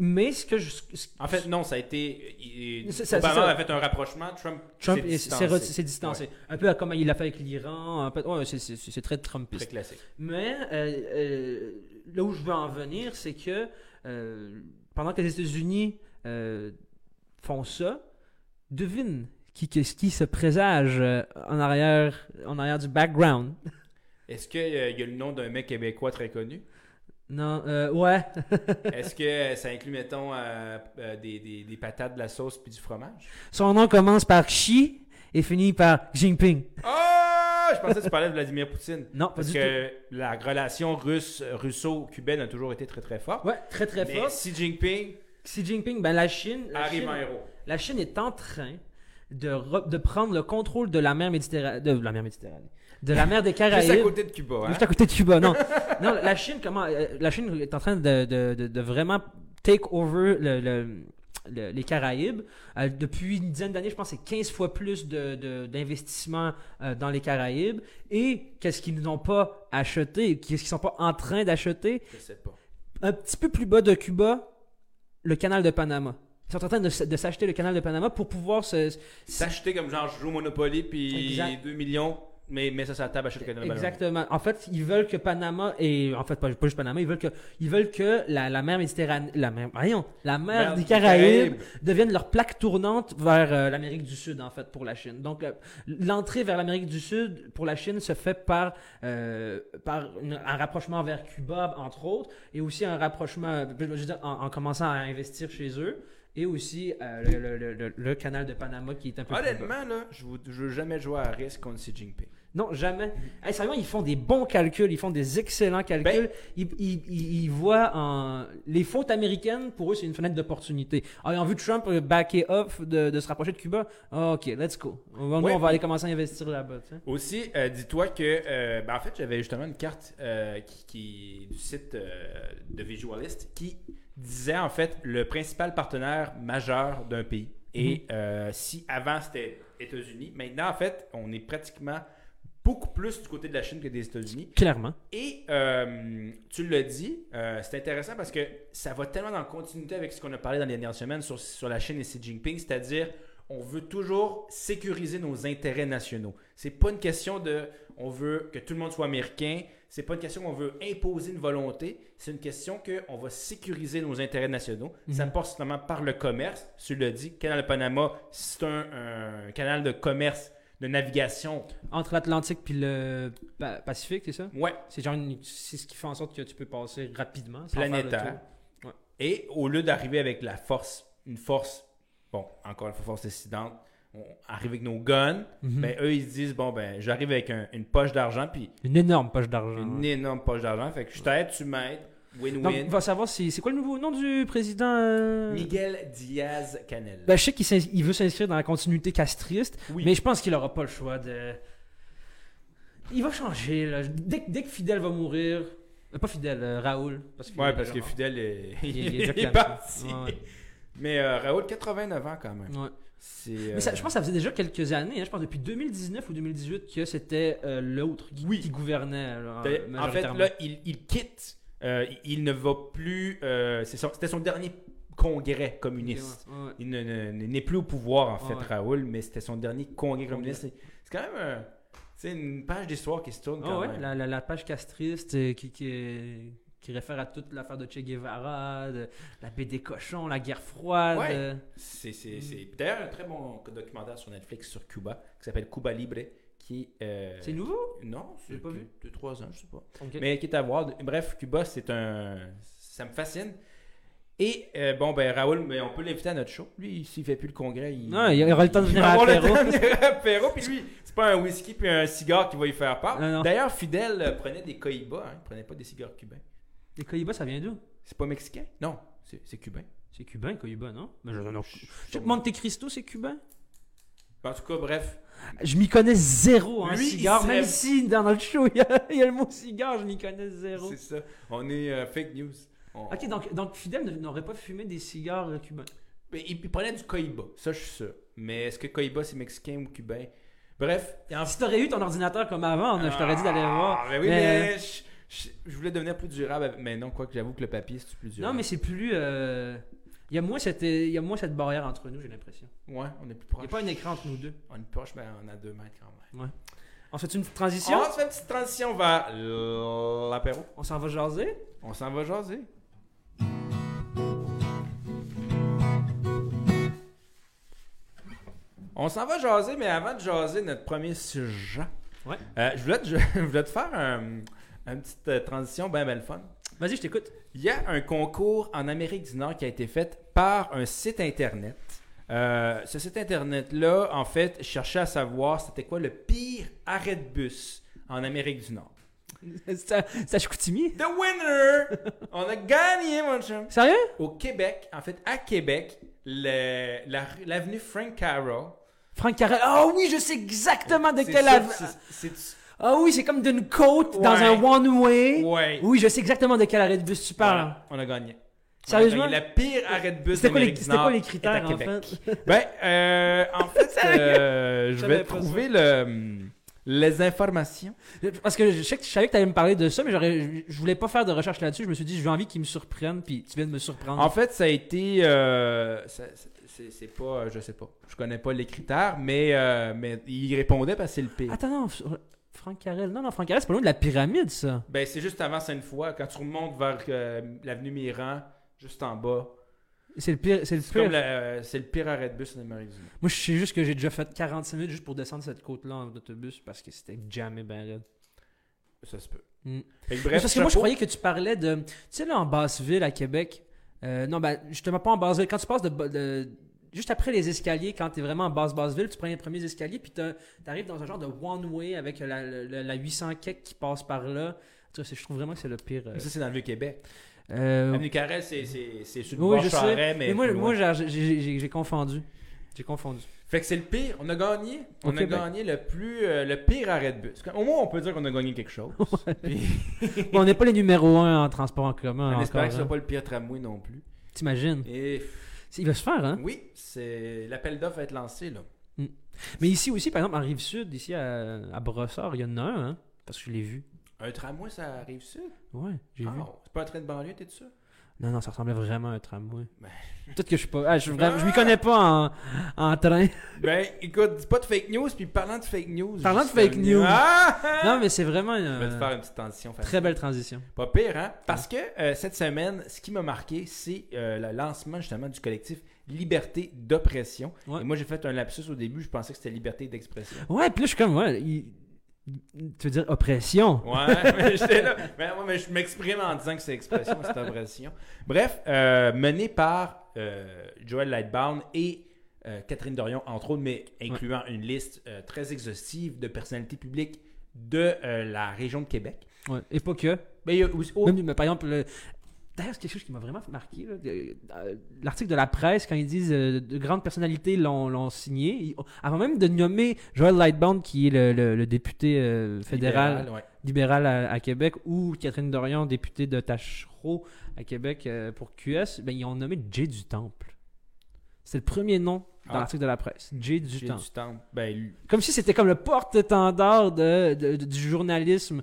Mais ce que je. ce- En fait, non, ça a été. il- Obama ça. a fait un rapprochement. Trump, Trump s'est distancé. Un peu comme il l'a fait avec l'Iran. ouais, c'est- très Trumpiste. Très classique. Mais euh, euh, là où je veux en venir, c'est que euh, pendant que les États-Unis font ça, devine qui, qui, qui se présage euh, en arrière, en arrière du background. Est-ce qu'il y a le nom d'un mec québécois très connu? Non, euh, ouais. Est-ce que ça inclut, mettons, euh, euh, des, des, des patates, de la sauce puis du fromage? Son nom commence par Xi et finit par Jinping. Ah! Je pensais que tu parlais de Vladimir Poutine. Non, pas Parce du que la relation russe, russo-cubaine a toujours été très très forte. Ouais, très très Mais fort. Xi Jinping Xi Jinping, ben la Chine, la arrive Chine, en héros. la Chine est en train de, re- de prendre le contrôle de la mer Méditerranée, de la mer Méditerranée, de la mer des Juste à Caraïbes. côté de Cuba. Hein? Juste à côté de Cuba, non. non, la Chine, comment, euh, la Chine est en train de, de, de, de vraiment take over le, le- le- les Caraïbes. Euh, depuis une dizaine d'années, je pense que c'est 15 fois plus de- de- d'investissement euh, dans les Caraïbes. Et qu'est-ce qu'ils n'ont pas acheté, qu'est-ce qu'ils sont pas en train d'acheter? Je sais pas. Un petit peu plus bas de Cuba, le canal de Panama. Ils sont en train de, de s'acheter le canal de Panama pour pouvoir se, S'acheter comme genre je joue Monopoly puis Exact. 2 millions, mais, mais ça, ça table acheter le canal. Exactement. En fait, ils veulent que Panama et en fait pas, pas juste Panama, ils veulent que ils veulent que la, la mer Méditerranée, la mer, voyons, la mer Mer des Caraïbes, Caraïbes. devienne leur plaque tournante vers euh, l'Amérique du Sud en fait pour la Chine. Donc euh, l'entrée vers l'Amérique du Sud pour la Chine se fait par euh, par une- un rapprochement vers Cuba entre autres et aussi un rapprochement, je veux dire, en, en commençant à investir chez eux. Et aussi euh, le, le- le- le- le canal de Panama qui est un peu plus bas. Honnêtement, là, je ne veux jamais jouer à risque contre Xi Jinping. Non, jamais. Hey, sérieusement, ils font des bons calculs, ils font des excellents calculs. Ben- ils, ils- ils- ils voient en... les fautes américaines, pour eux, c'est une fenêtre d'opportunité. Ah, ils ont vu Trump euh, backer off de, de se rapprocher de Cuba. Ah, ok, let's go. Nous, Ouais, on va aller commencer à investir là-bas. tu sais. Aussi, euh, dis-toi que, euh, ben, en fait, j'avais justement une carte euh, qui, qui- du site de Visualist qui disait en fait le principal partenaire majeur d'un pays. Et euh, si avant c'était États-Unis, maintenant en fait, on est pratiquement beaucoup plus du côté de la Chine que des États-Unis. Clairement. Et euh, tu l'as dit, euh, c'est intéressant parce que ça va tellement dans la continuité avec ce qu'on a parlé dans les dernières semaines sur, sur la Chine et Xi Jinping, c'est-à-dire on veut toujours sécuriser nos intérêts nationaux. C'est pas une question de on veut que tout le monde soit américain, c'est pas une question qu'on veut imposer une volonté, c'est une question qu'on va sécuriser nos intérêts nationaux. Ça Mhm. passe notamment par le commerce. Tu l'as dit, Canal de Panama, c'est un, un canal de commerce, de navigation. Entre l'Atlantique puis le Pa- Pacifique, c'est ça? Ouais, C'est genre une- c'est ce qui fait en sorte que tu peux passer rapidement. sans planétaire. Et au lieu d'arriver avec la force, une force, bon, encore une fois, force décidente, on arrive avec nos guns, Mhm. ben eux, ils se disent, bon, ben, j'arrive avec un- une poche d'argent, puis Une énorme poche d'argent. une ouais. énorme poche d'argent. Fait que je t'aide, tu m'aides, Donc, win-win. on va savoir si c'est quoi le nouveau nom du président. euh, Miguel Diaz-Canel. Ben, je sais qu'il il veut s'inscrire dans la continuité castriste, Oui. mais je pense qu'il aura pas le choix de. Il va changer. Là. Dès, que- dès que Fidel va mourir. euh, pas Fidel, euh, Raoul. Parce que ouais, parce que. Fidel est, Il- il est il parti. Ouais. Mais euh, Raoul, 89 ans quand même. Ouais. C'est, Mais ça- je pense que ça faisait déjà quelques années, hein, je pense depuis 2019 ou 2018, que c'était euh, l'autre qui, Oui. qui gouvernait. En fait, là, il, il quitte. Euh, il- ne va plus. euh, C'était son dernier congrès communiste. Ouais, ouais. Il ne- ne- n'est plus au pouvoir, en fait, Ouais. Raoul, mais c'était son dernier congrès communiste. C'est quand même c'est une page d'histoire qui se tourne Ah quand ouais, même. la, la- la page castriste euh, qui, qui, qui réfère à toute l'affaire de Che Guevara, de la baie des cochons, la guerre froide. Ouais. C'est c'est- d'ailleurs un très bon documentaire sur Netflix sur Cuba qui s'appelle Cuba Libre, qui euh, C'est nouveau? Non, c'est J'ai pas vu. 2-3 ans, je sais pas. Mais qui est à voir. Bref, Cuba, c'est un. Ça me fascine. Et euh, bon, ben Raoul, mais on peut l'inviter à notre show. Lui, s'il fait plus le congrès, il. Non, il aura le temps de venir à l'apéro. Puis lui, c'est pas un whisky puis un cigare qui va y faire part. Non, non. D'ailleurs, Fidel euh, prenait des cohibas, hein. il prenait pas des cigares cubains. Les Cohiba, ça vient d'où? C'est pas mexicain? Non, c'est cubain. C'est cubain, Cohiba, non? Mais je, non. Sûrement. Monte Cristo, c'est cubain? En tout cas, bref. Je m'y connais zéro en il cigare. Même si dans notre show, il y, a, il y a le mot cigare, je m'y connais zéro. C'est ça. On est euh, fake news. On- Ok, donc, donc Fidel n'aurait pas fumé des cigares euh, cubains. Mais il, il prenait du cohiba, ça je suis sûr. Mais est-ce que cohiba c'est mexicain ou cubain? Bref. En- Si t'aurais eu ton ordinateur comme avant, je t'aurais dit d'aller voir. Ah, mais oui, Mais- mais je, je- je voulais devenir plus durable. Mais non, quoi que j'avoue que le papier c'est plus durable. Non, mais c'est plus. euh, Il y, a moins cette, il y a moins cette barrière entre nous, j'ai l'impression. Ouais, on est plus Il proche. n'y a pas un écran entre nous deux. On est proche, mais on a deux mètres quand même. On fait une petite transition? On se fait une petite transition vers l'apéro. On s'en va jaser? On s'en va jaser. On s'en va jaser, mais avant de jaser notre premier sujet, Ouais. euh, je, voulais te, je voulais te faire un, une petite euh, transition bien belle fun. Vas-y, je t'écoute. Il y a un concours en Amérique du Nord qui a été fait par un site internet. Euh, ce site internet-là, en fait, cherchait à savoir c'était quoi le pire arrêt de bus en Amérique du Nord. À Chicoutimi? The winner! On a gagné, mon chum! Sérieux? Au Québec, en fait, à Québec, la- l'avenue Frank Carroll. Franck Carrel. Ah oui, je sais exactement de quelle ça, av- c'est- c'est- Ah oui, c'est comme d'une côte dans un one-way. Ouais. Oui, je sais exactement de quel arrêt de bus tu parles. Voilà, on a gagné. Sérieusement? On a gagné le pire arrêt de bus C'était quoi, quoi les critères en fait? Ben, euh, en fait, euh, je vais trouver le, les informations. Parce que je, sais que, je savais que tu allais me parler de ça, mais j'aurais, je voulais pas faire de recherche là-dessus. Je me suis dit, j'ai envie qu'ils me surprennent, puis tu viens de me surprendre. En fait, ça a été. euh, c'est, pas. Je sais pas. Je connais pas les critères, mais, euh, mais il répondait parce que c'est le pire. Attends, non, Franck Carrel. Non, non, Franck Carrel, c'est pas loin de la pyramide, ça. Ben, c'est juste avant Sainte-Foy, quand tu remontes vers euh, l'avenue Miran, juste en bas. C'est le pire. C'est le pire. euh, c'est le pire arrêt de bus en Amérique du Nord. Moi, je sais juste que j'ai déjà fait 45 minutes juste pour descendre cette côte-là en autobus parce que c'était jamais ben raide. Ça se peut. Mm. Bref, parce que moi, je croyais que tu parlais de. Tu sais, là, en Basse-Ville, à Québec. euh, non, ben, justement, pas en Basse-Ville. Quand tu passes de. de- juste après les escaliers, quand tu es vraiment en basse-basse-ville, tu prends les premiers escaliers, puis tu arrives dans un genre de one-way avec la, la, la 800 kek qui passe par là. Je trouve vraiment que c'est le pire. euh, Ça, c'est dans le Vieux-Québec. euh, Avenue Carrel, c'est, sur le oui, bord je sais. Mais. Mais moi, moi j'ai- confondu. J'ai confondu. Fait que c'est le pire. On a gagné. On a gagné le plus, euh, le pire arrêt de bus. Au moins, on peut dire qu'on a gagné quelque chose. Puis, Bon, on n'est pas les numéros 1 en transport en commun. on espère que ce hein. soit pas le pire tramway non plus. T'imagines? Et Il va se faire, hein? oui, c'est l'appel d'offres va être lancé là. Mais ici aussi, par exemple, en Rive-Sud, ici à, à Brossard, il y en a un, hein? Parce que je l'ai vu. Un tramway, ça arrive sud. Ouais, j'ai Ah, vu. c'est pas un train de banlieue, t'es sûr? Non, non, ça ressemblait vraiment à un tramway. Ben. Peut-être que je suis pas. Ah, je, je m'y connais pas en, en train. Ben, écoute, dis pas de fake news, puis parlant de fake news. Parlant de fake news. Ah! ah! Non, mais c'est vraiment Je vais te faire une petite transition facile. très belle transition. Pas pire, hein? Parce que euh, cette semaine, ce qui m'a marqué, c'est euh, le lancement justement du collectif Liberté d'oppression. Ouais. Et moi, j'ai fait un lapsus au début, je pensais que c'était liberté d'expression. Ouais, puis là, je suis comme, ouais, il- tu veux dire oppression? Ouais, mais j'étais là. Mais, ouais, mais je m'exprime en disant que c'est expression, c'est oppression. Bref, euh, mené par euh, Joël Lightbound et euh, Catherine Dorion, entre autres, mais incluant une liste euh, très exhaustive de personnalités publiques de la région de Québec. Ouais. Et pas que. Mais il y a aussi- oh, Même, mais par exemple, le- d'ailleurs, c'est quelque chose qui m'a vraiment marqué. Euh, L'article de la presse, quand ils disent euh, de grandes personnalités l'ont signé, avant même de nommer Joel Lightbound, qui est le, le- le député euh, fédéral libéral, ouais. libéral à, à Québec, ou Catherine Dorion, députée de Tachereau à Québec euh, pour QS, ben, ils ont nommé Jay du Temple. C'est le premier nom dans Ah. l'article de la presse. Jay du Temple. Ben, lui- Comme si c'était comme le porte-étendard de, de- de- du journalisme.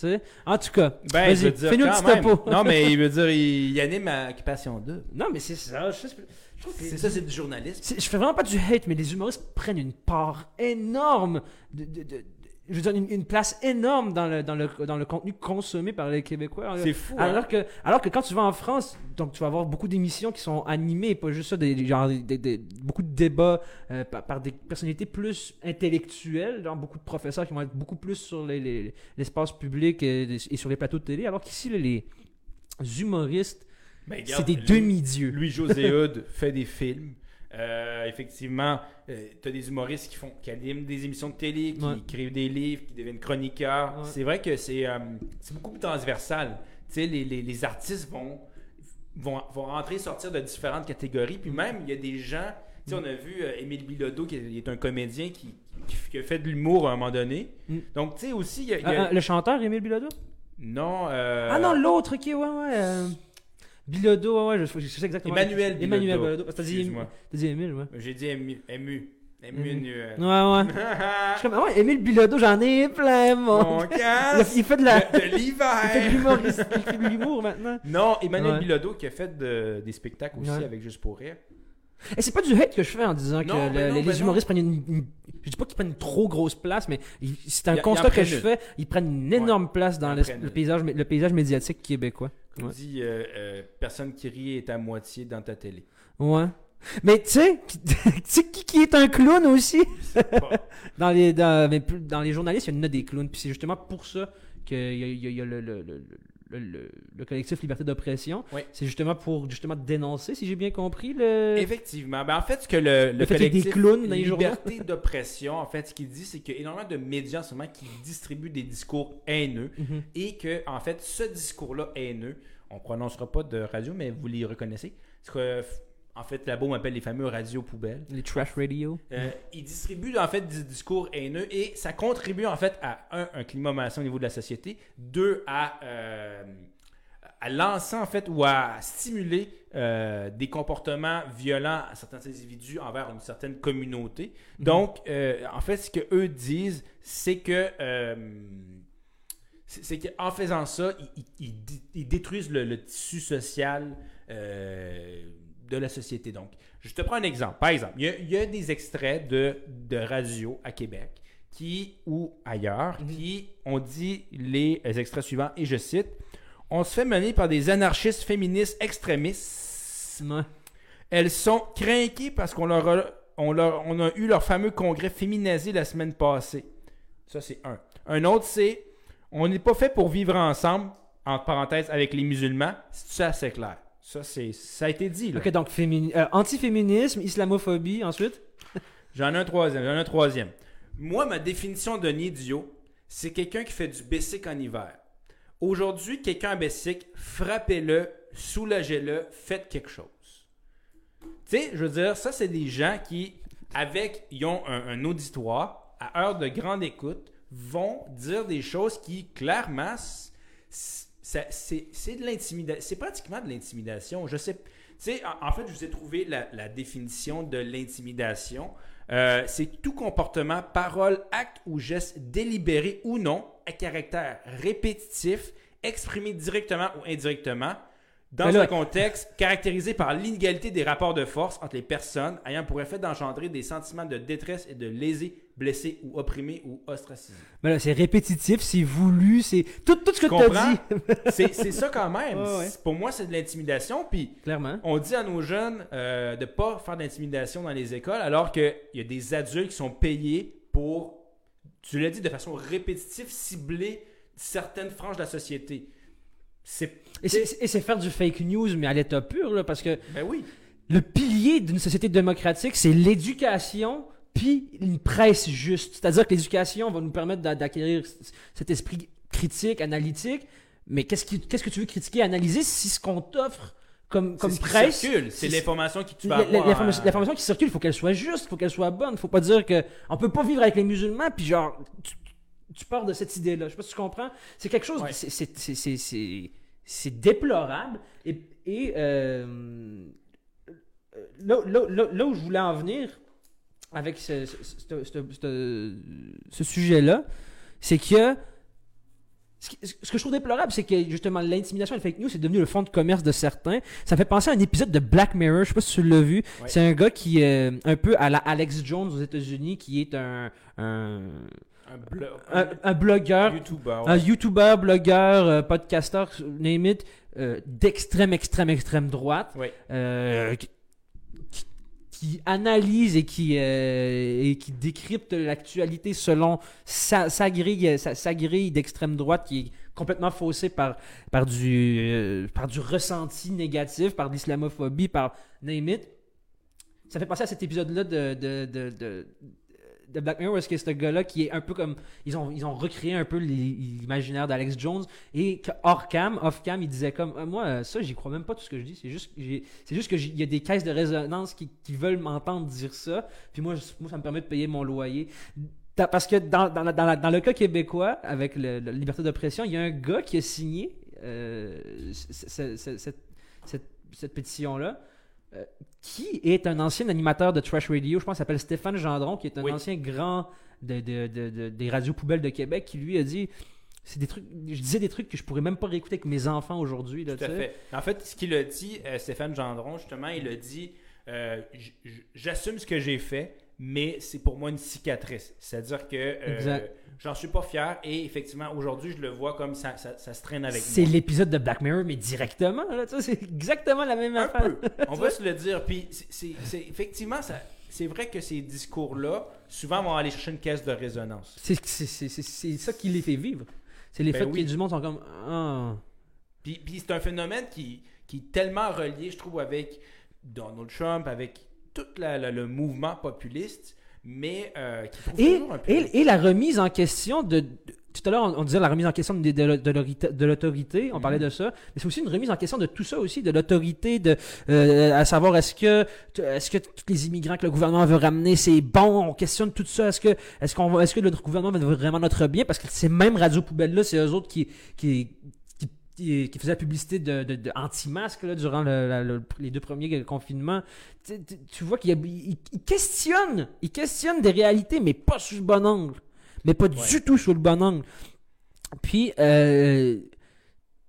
Tu sais? En tout cas, Ben, Vas-y, fais-nous le quand petit topo. Non, mais il veut dire, il, il anime à Occupation 2. non, mais c'est ça. Je, trouve que- C'est ça, c'est du journalisme. je fais vraiment pas du hate, mais les humoristes prennent une part énorme de, de- de- je veux dire, une, une place énorme dans le, dans, le, dans le contenu consommé par les Québécois. C'est fou. hein? Alors que, alors que quand tu vas en France, donc tu vas avoir beaucoup d'émissions qui sont animées, pas juste ça, des, genre, des- beaucoup de débats euh, par, par des personnalités plus intellectuelles, genre beaucoup de professeurs qui vont être beaucoup plus sur les- les- l'espace public et, et sur les plateaux de télé, alors qu'ici, les humoristes, Ben, c'est des Louis- demi-dieux. Louis-José Hood fait des films. Euh, effectivement, tu as des humoristes qui font qui animent des émissions de télé, qui Ouais. écrivent des livres, qui deviennent chroniqueurs. Ouais. C'est vrai que c'est euh, beaucoup plus transversal. Les, les, les artistes vont, vont, vont rentrer et sortir de différentes catégories. Puis même, il y a des gens. Sais, on a vu euh, Émile Bilodeau, qui est, un comédien qui, qui, qui a fait de l'humour à un moment donné. Mm. Donc, tu sais, aussi, il y a. il y Ah, a- ah, le chanteur, Émile Bilodeau? Non. euh, Ah non, l'autre, ok, ouais, ouais. Bilodeau, ouais, je, je sais exactement. Emmanuel Bilodeau. Emmanuel Bilodeau. T'as dit, Excuse-moi. t'as dit Émile, ouais. J'ai dit ému. Ému. Euh. Ouais, ouais. Je suis comme, ah ouais, Émile Bilodeau, j'en ai plein, mon. Mon Il, fait de la. de, l'hiver. il fait de l'humour maintenant. Non, Emmanuel Ouais. Bilodeau qui a fait de- des spectacles aussi Ouais. avec Juste pour rire. Et c'est pas du hate que je fais en disant que le- ben non, les, ben les humoristes prennent une, une- Je dis pas qu'ils prennent une trop grosse place, mais c'est un Il y a- constat que je fais. Ils prennent une énorme place dans le paysage, le paysage médiatique québécois. Comme Ouais. dit, euh, euh, personne qui rit est à moitié dans ta télé. Ouais. Mais tu sais, tu sais qui, qui est un clown aussi? Dans les, dans, mais dans les journalistes, il y en a des clowns. Puis c'est justement pour ça qu'il y a, y a- il y a le, le- le- le- le- le collectif Liberté d'oppression. Oui. C'est justement pour justement dénoncer, si j'ai bien compris, le. Effectivement. Ben, en fait, ce que le, le, fait des collectif clowns dans les. Liberté d'oppression, en fait, ce qu'il dit, c'est qu'il y a énormément de médias en ce moment qui distribuent des discours haineux Mhm. et que, en fait, ce discours-là haineux, on ne prononcera pas de radio, mais vous les reconnaissez. En fait, là-bas, on appelle les fameux radios poubelles. Les trash radio. Euh, il distribue en fait du discours haineux et ça contribue en fait à un, un climat menacé au niveau de la société, deux à, euh, à lancer en fait ou à stimuler euh, des comportements violents à certains individus envers une certaine communauté. Donc, euh, en fait, ce que eux disent, c'est que c'est qu'en faisant ça, ils, ils- ils dé- ils détruisent le, le tissu social euh, de la société. Donc, je te prends un exemple. Par exemple, il y a, il y a des extraits de, de radio à Québec qui, ou ailleurs, Mhm. qui ont dit les extraits suivants, et je cite, On se fait mener par des anarchistes féministes extrémistes. Elles sont crainquées parce qu'on leur a, on leur- on a eu leur fameux congrès féminisé la semaine passée. Ça, c'est un. Un autre, c'est on n'est pas fait pour vivre ensemble, entre parenthèses, avec les musulmans. Ça, c'est clair. Ça, c'est, ça a été dit. Là. Ok, donc fémini- euh, antiféminisme, islamophobie, ensuite? J'en ai un troisième. J'en ai un troisième. Moi, ma définition d'un idiot, c'est quelqu'un qui fait du basic en hiver. Aujourd'hui, quelqu'un en basic, frappez-le, soulagez-le, faites quelque chose. Tu sais, je veux dire, ça, c'est des gens qui, avec, ils ont un, un auditoire, à heure de grande écoute, vont dire des choses qui, clairement, s- c'est de l'intimidation. C'est pratiquement de l'intimidation. Je sais. En, en fait, je vous ai trouvé la, la définition de l'intimidation. Euh, c'est tout comportement, parole, acte ou geste délibéré ou non, à caractère répétitif, exprimé directement ou indirectement, dans là- un contexte caractérisé par l'inégalité des rapports de force entre les personnes, ayant pour effet d'engendrer des sentiments de détresse et de léser, blessé ou opprimé ou ostracisé. Mais là, c'est répétitif, c'est voulu, c'est. Tout, tout ce que tu as dit. C'est ça quand même. Ouais. Pour moi, c'est de l'intimidation. Puis Clairement. on dit à nos jeunes euh, de ne pas faire d'intimidation dans les écoles, alors qu'il y a des adultes qui sont payés pour, tu l'as dit, de façon répétitive, cibler certaines franges de la société. Et c'est- et c'est faire du fake news, mais à l'état pur, là, parce que Ben oui. le pilier d'une société démocratique, c'est l'éducation puis une presse juste. C'est-à-dire que l'éducation va nous permettre d'a- d'acquérir cet esprit critique, analytique. Mais qu'est-ce que tu veux critiquer, analyser si ce qu'on t'offre comme, comme c'est ce qui presse. circule. C'est l'information qui tu vas. L'information l'information qui circule, il faut qu'elle soit juste, il faut qu'elle soit bonne. Il faut pas dire que on peut pas vivre avec les musulmans, puis genre, tu, tu pars de cette idée-là. Je sais pas si tu comprends. C'est quelque chose, Ouais. c'est- déplorable. Et, et euh, là, là- là- là où je voulais en venir avec ce, ce- ce- ce- sujet-là, c'est que ce que je trouve déplorable, c'est que justement l'intimidation et le fake news, c'est devenu le fond de commerce de certains. Ça me fait penser à un épisode de Black Mirror, je sais pas si tu l'as vu. Ouais. C'est un gars qui est un peu à la Alex Jones aux États-Unis, qui est un, un, Un, blog, un, un blogueur, YouTuber. un YouTuber, blogueur, euh, podcasteur, name it, euh, d'extrême, extrême, extrême droite, Oui. euh, qui analyse et qui, euh, et qui décrypte l'actualité selon sa, grille, sa, grille d'extrême droite qui est complètement faussée par, par, du, euh, par du ressenti négatif, par l'islamophobie, par name. Ça fait penser à cet épisode-là de, de, de, de, de Black Mirror, est-ce que ce gars-là qui est un peu comme. Ils ont, ils ont recréé un peu l'imaginaire d'Alex Jones et que hors cam, off cam, il disait comme Ah, Moi, euh, ça, j'y crois même pas tout ce que je dis. C'est juste, c'est juste qu'il y a des caisses de résonance qui, veulent m'entendre dire ça. Puis moi, ça me permet de payer mon loyer. Parce que dans, dans, dans la- dans le cas québécois, avec le- la liberté d'oppression, il y a un gars qui a signé euh, cette, cette, cette pétition-là, euh, qui est un ancien animateur de Trash Radio, je pense s'appelle Stéphane Gendron, qui est un Oui. ancien grand de, de- de- de- des radios poubelles de Québec, qui lui a dit c'est des trucs, je disais des trucs que je pourrais même pas réécouter avec mes enfants aujourd'hui. là, Tout à fait. En fait, ce qu'il a dit, euh, Stéphane Gendron, justement, il a dit euh, J'assume ce que j'ai fait, mais c'est pour moi une cicatrice. C'est-à-dire que euh, j'en suis pas fier et effectivement, aujourd'hui, je le vois comme ça, ça, ça se traîne avec C'est moi. l'épisode de Black Mirror, mais directement. là, tu sais, C'est exactement la même Un affaire. peu. On va se le dire. Puis, c'est- c'est c'est- effectivement, ça. C'est vrai que ces discours-là, souvent, vont aller chercher une caisse de résonance. C'est c'est- c'est- c'est- c'est ça qui les fait vivre. C'est les Ben faits oui. du monde sont comme ah. Puis, puis c'est un phénomène qui, qui est tellement relié, je trouve, avec Donald Trump, avec tout la- la- le mouvement populiste, mais euh, qui trouve Et, toujours un peu... et, et la remise en question de. de- tout à l'heure, on, on disait la remise en question de, de- de l'autorité- on Mhm. parlait de ça, mais c'est aussi une remise en question de tout ça aussi, de l'autorité, de euh, à savoir est-ce que est-ce que tous les immigrants que le gouvernement veut ramener, c'est bon, on questionne tout ça, est-ce que est-ce qu'on est-ce que le gouvernement veut vraiment notre bien, parce que ces mêmes radio poubelles là, c'est eux autres qui qui qui, faisaient la publicité de, de- de anti-masque durant le- la- le- les deux premiers confinements. Tu, tu- tu vois qu'il il, il questionne, il questionne des réalités, mais pas sous le bon angle. Mais pas Ouais. du tout sous le bon angle. Puis, euh,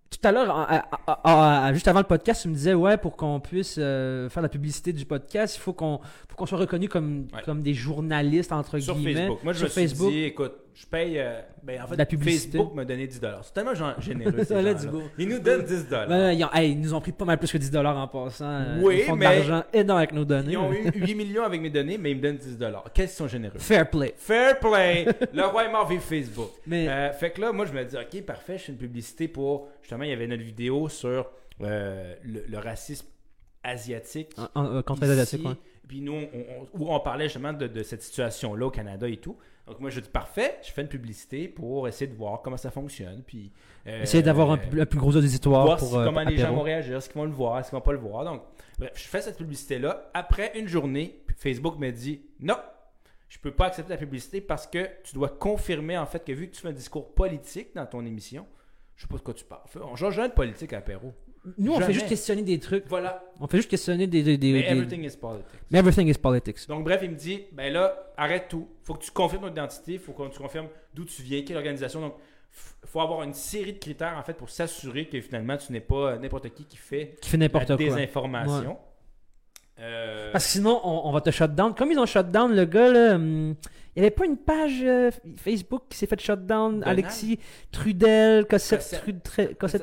tout à l'heure, juste avant le podcast, tu me disais, ouais, pour qu'on puisse euh, faire la publicité du podcast, il faut qu'on faut qu'on soit reconnu comme, Ouais. comme des journalistes, entre sur guillemets. Facebook. Moi, je sur me suis Facebook. dit, écoute, je paye... euh, ben, en fait, La publicité. Facebook m'a donné 10 C'est tellement généreux, ces gens-là. Ils nous donnent 10 Ben, ils, ont- hey, ils nous ont pris pas mal plus que 10$ en passant. Euh, Oui, ils font de mais- l'argent énorme avec nos données. Ils ont eu 8 millions avec mes données, mais ils me donnent 10 Qu'est-ce qu'ils sont généreux? Fair play. Fair play! Le roi est mort, vive Facebook. Mais Euh, fait que là, moi, je me dis, OK, parfait, je fais une publicité pour. Justement, il y avait notre vidéo sur euh, le, le racisme asiatique. en- en- contre les ici. Asiatiques, ouais. Puis nous, on, on- où on parlait justement de, de cette situation-là au Canada et tout. Donc moi, je dis, parfait, je fais une publicité pour essayer de voir comment ça fonctionne. Puis. euh, Essayer d'avoir un, plus- un plus gros auditoire voir pour si- euh, comment les gens apéro. vont réagir, est-ce qu'ils vont le voir, est-ce qu'ils vont pas le voir. Donc, bref, je fais cette publicité-là. Après une journée, Facebook me dit non, je peux pas accepter la publicité parce que tu dois confirmer en fait que vu que tu fais un discours politique dans ton émission, je sais pas de quoi tu parles. On change de politique à l'apéro. Nous, on Jamais. fait juste questionner des trucs. Voilà. On fait juste questionner des. des, des- Mais des- everything is politics. Mais everything is politics. Donc, bref, il me dit ben là, arrête tout. faut que tu confirmes ton identité, faut que tu confirmes d'où tu viens, quelle organisation. Donc, il faut avoir une série de critères en fait pour s'assurer que finalement tu n'es pas n'importe qui qui fait Qui fait la n'importe quoi. désinformation. Euh, Parce que sinon, on, on va te shut down. Comme ils ont shut down le gars, là, hum, il n'y avait pas une page euh, Facebook qui s'est fait shut down. Donald? Alexis Trudel, Cossette,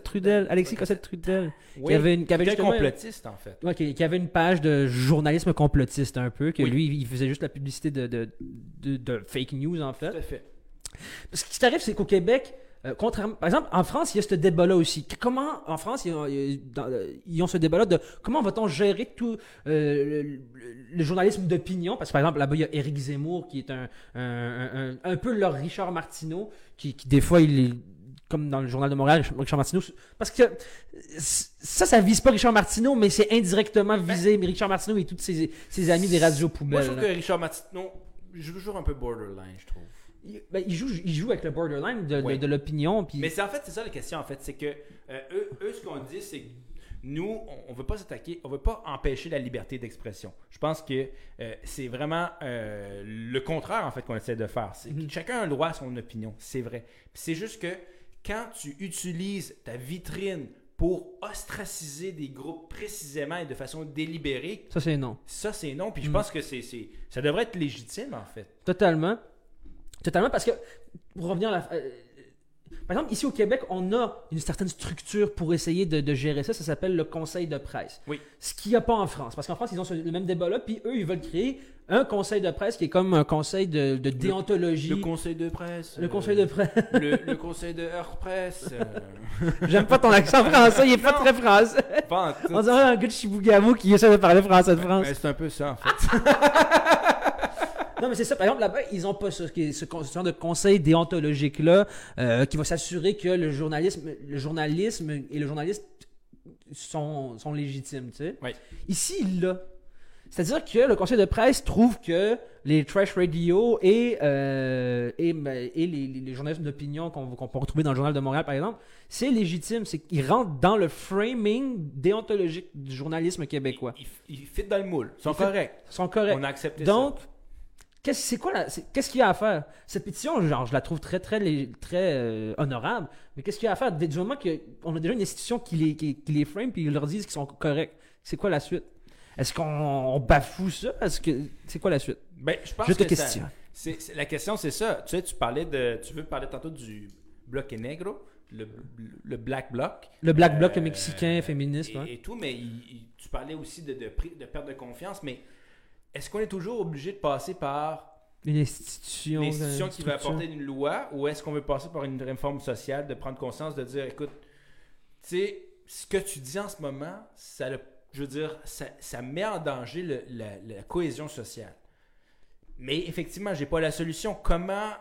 Trudel. Alexis Cossette Trudel. oui, Qui avait, une, qui avait justement- complotiste en fait. Ouais, qui, qui avait une page de journalisme complotiste un peu, que Oui. lui, il faisait juste la publicité de, de, de- de fake news en fait. Tout à fait. Ce qui t'arrive, c'est qu'au Québec, euh, contrairement, par exemple, en France, il y a ce débat-là aussi. Comment, en France, ils ont, ils- dans- euh, ils ont ce débat-là de comment va-t-on gérer tout euh, le, le journalisme d'opinion? Parce que, par exemple, là-bas, il y a Éric Zemmour, qui est un, un, un- un- peu leur Richard Martineau, qui, qui, des fois, il est comme dans le journal de Montréal, Richard Martineau. Parce que ça, ça vise pas Richard Martineau, mais c'est indirectement visé Richard Martineau et tous ses, ses amis des radios Moi, poubelles. je trouve que Richard Martineau joue toujours un peu borderline, je trouve. Ben, il joue, il joue avec le borderline de, de- Ouais. de l'opinion. Puis... Mais c'est en fait, c'est ça la question en fait, c'est que euh, eux, eux, ce qu'on dit, c'est que nous, on, on veut pas s'attaquer, on veut pas empêcher la liberté d'expression. Je pense que euh, c'est vraiment euh, le contraire en fait qu'on essaie de faire. C'est Mhm. chacun a le droit à son opinion, c'est vrai. C'est juste que quand tu utilises ta vitrine pour ostraciser des groupes précisément et de façon délibérée, Ça, c'est non. ça c'est non. Puis je Mhm. pense que c'est- ça devrait être légitime en fait. Totalement. Totalement, parce que, pour revenir à la. euh, par exemple, ici au Québec, on a une certaine structure pour essayer de, de gérer ça. Ça s'appelle le conseil de presse. Oui. Ce qu'il n'y a pas en France. Parce qu'en France, ils ont ce- le même débat-là, puis eux, ils veulent créer un conseil de presse qui est comme un conseil de, de déontologie. Le conseil de presse. Le euh, conseil de presse. le, le conseil de Heure Presse. euh, J'aime pas ton accent français, il est pas Non. très français. pas en tout. On dirait un gars de Chibougamau qui essaie de parler français de France. Ben, c'est un peu ça, en fait. Non, mais c'est ça. Par exemple, là-bas, ils ont pas ce, genre de conseil déontologique-là euh, qui va s'assurer que le journalisme, le journalisme et le journaliste sont, sont légitimes, tu sais. Oui. Ici, il l'a. C'est-à-dire que le conseil de presse trouve que les trash radio et, euh, et, et les, journalistes d'opinion qu'on peut retrouver dans le Journal de Montréal, par exemple, c'est légitime. C'est qu'ils rentrent dans le framing déontologique du journalisme québécois. Ils, ils, ils fit dans le moule. Ils sont corrects. Ils sont corrects. On a accepté Donc, qu'est-ce c'est quoi qu'est-ce qu'il y a à faire? Cette pétition, genre, je la trouve très très très euh, honorable, mais qu'est-ce qu'il y a à faire? Du moment qu'on a déjà une institution qui les qui, qui les frame puis ils leur disent qu'ils sont corrects, c'est quoi la suite? Est-ce qu'on on bafoue ça? Est-ce que c'est quoi la suite? Ben, je pense Je te que ça- c'est- la question, c'est ça. Tu sais, tu parlais de. Tu veux parler tantôt du bloc negro, le, le Black Bloc. Le black bloc Euh, mexicain féministe, et, ouais. et tout, mais il- il- tu parlais aussi de, de, pri- de perte de confiance, mais est-ce qu'on est toujours obligé de passer par une institution, une institution une qui va apporter une loi ou est-ce qu'on veut passer par une réforme sociale, de prendre conscience, de dire, écoute, tu sais, ce que tu dis en ce moment, ça le- je veux dire, ça, ça met en danger le- la, la cohésion sociale. Mais effectivement, j'ai pas la solution. Comment,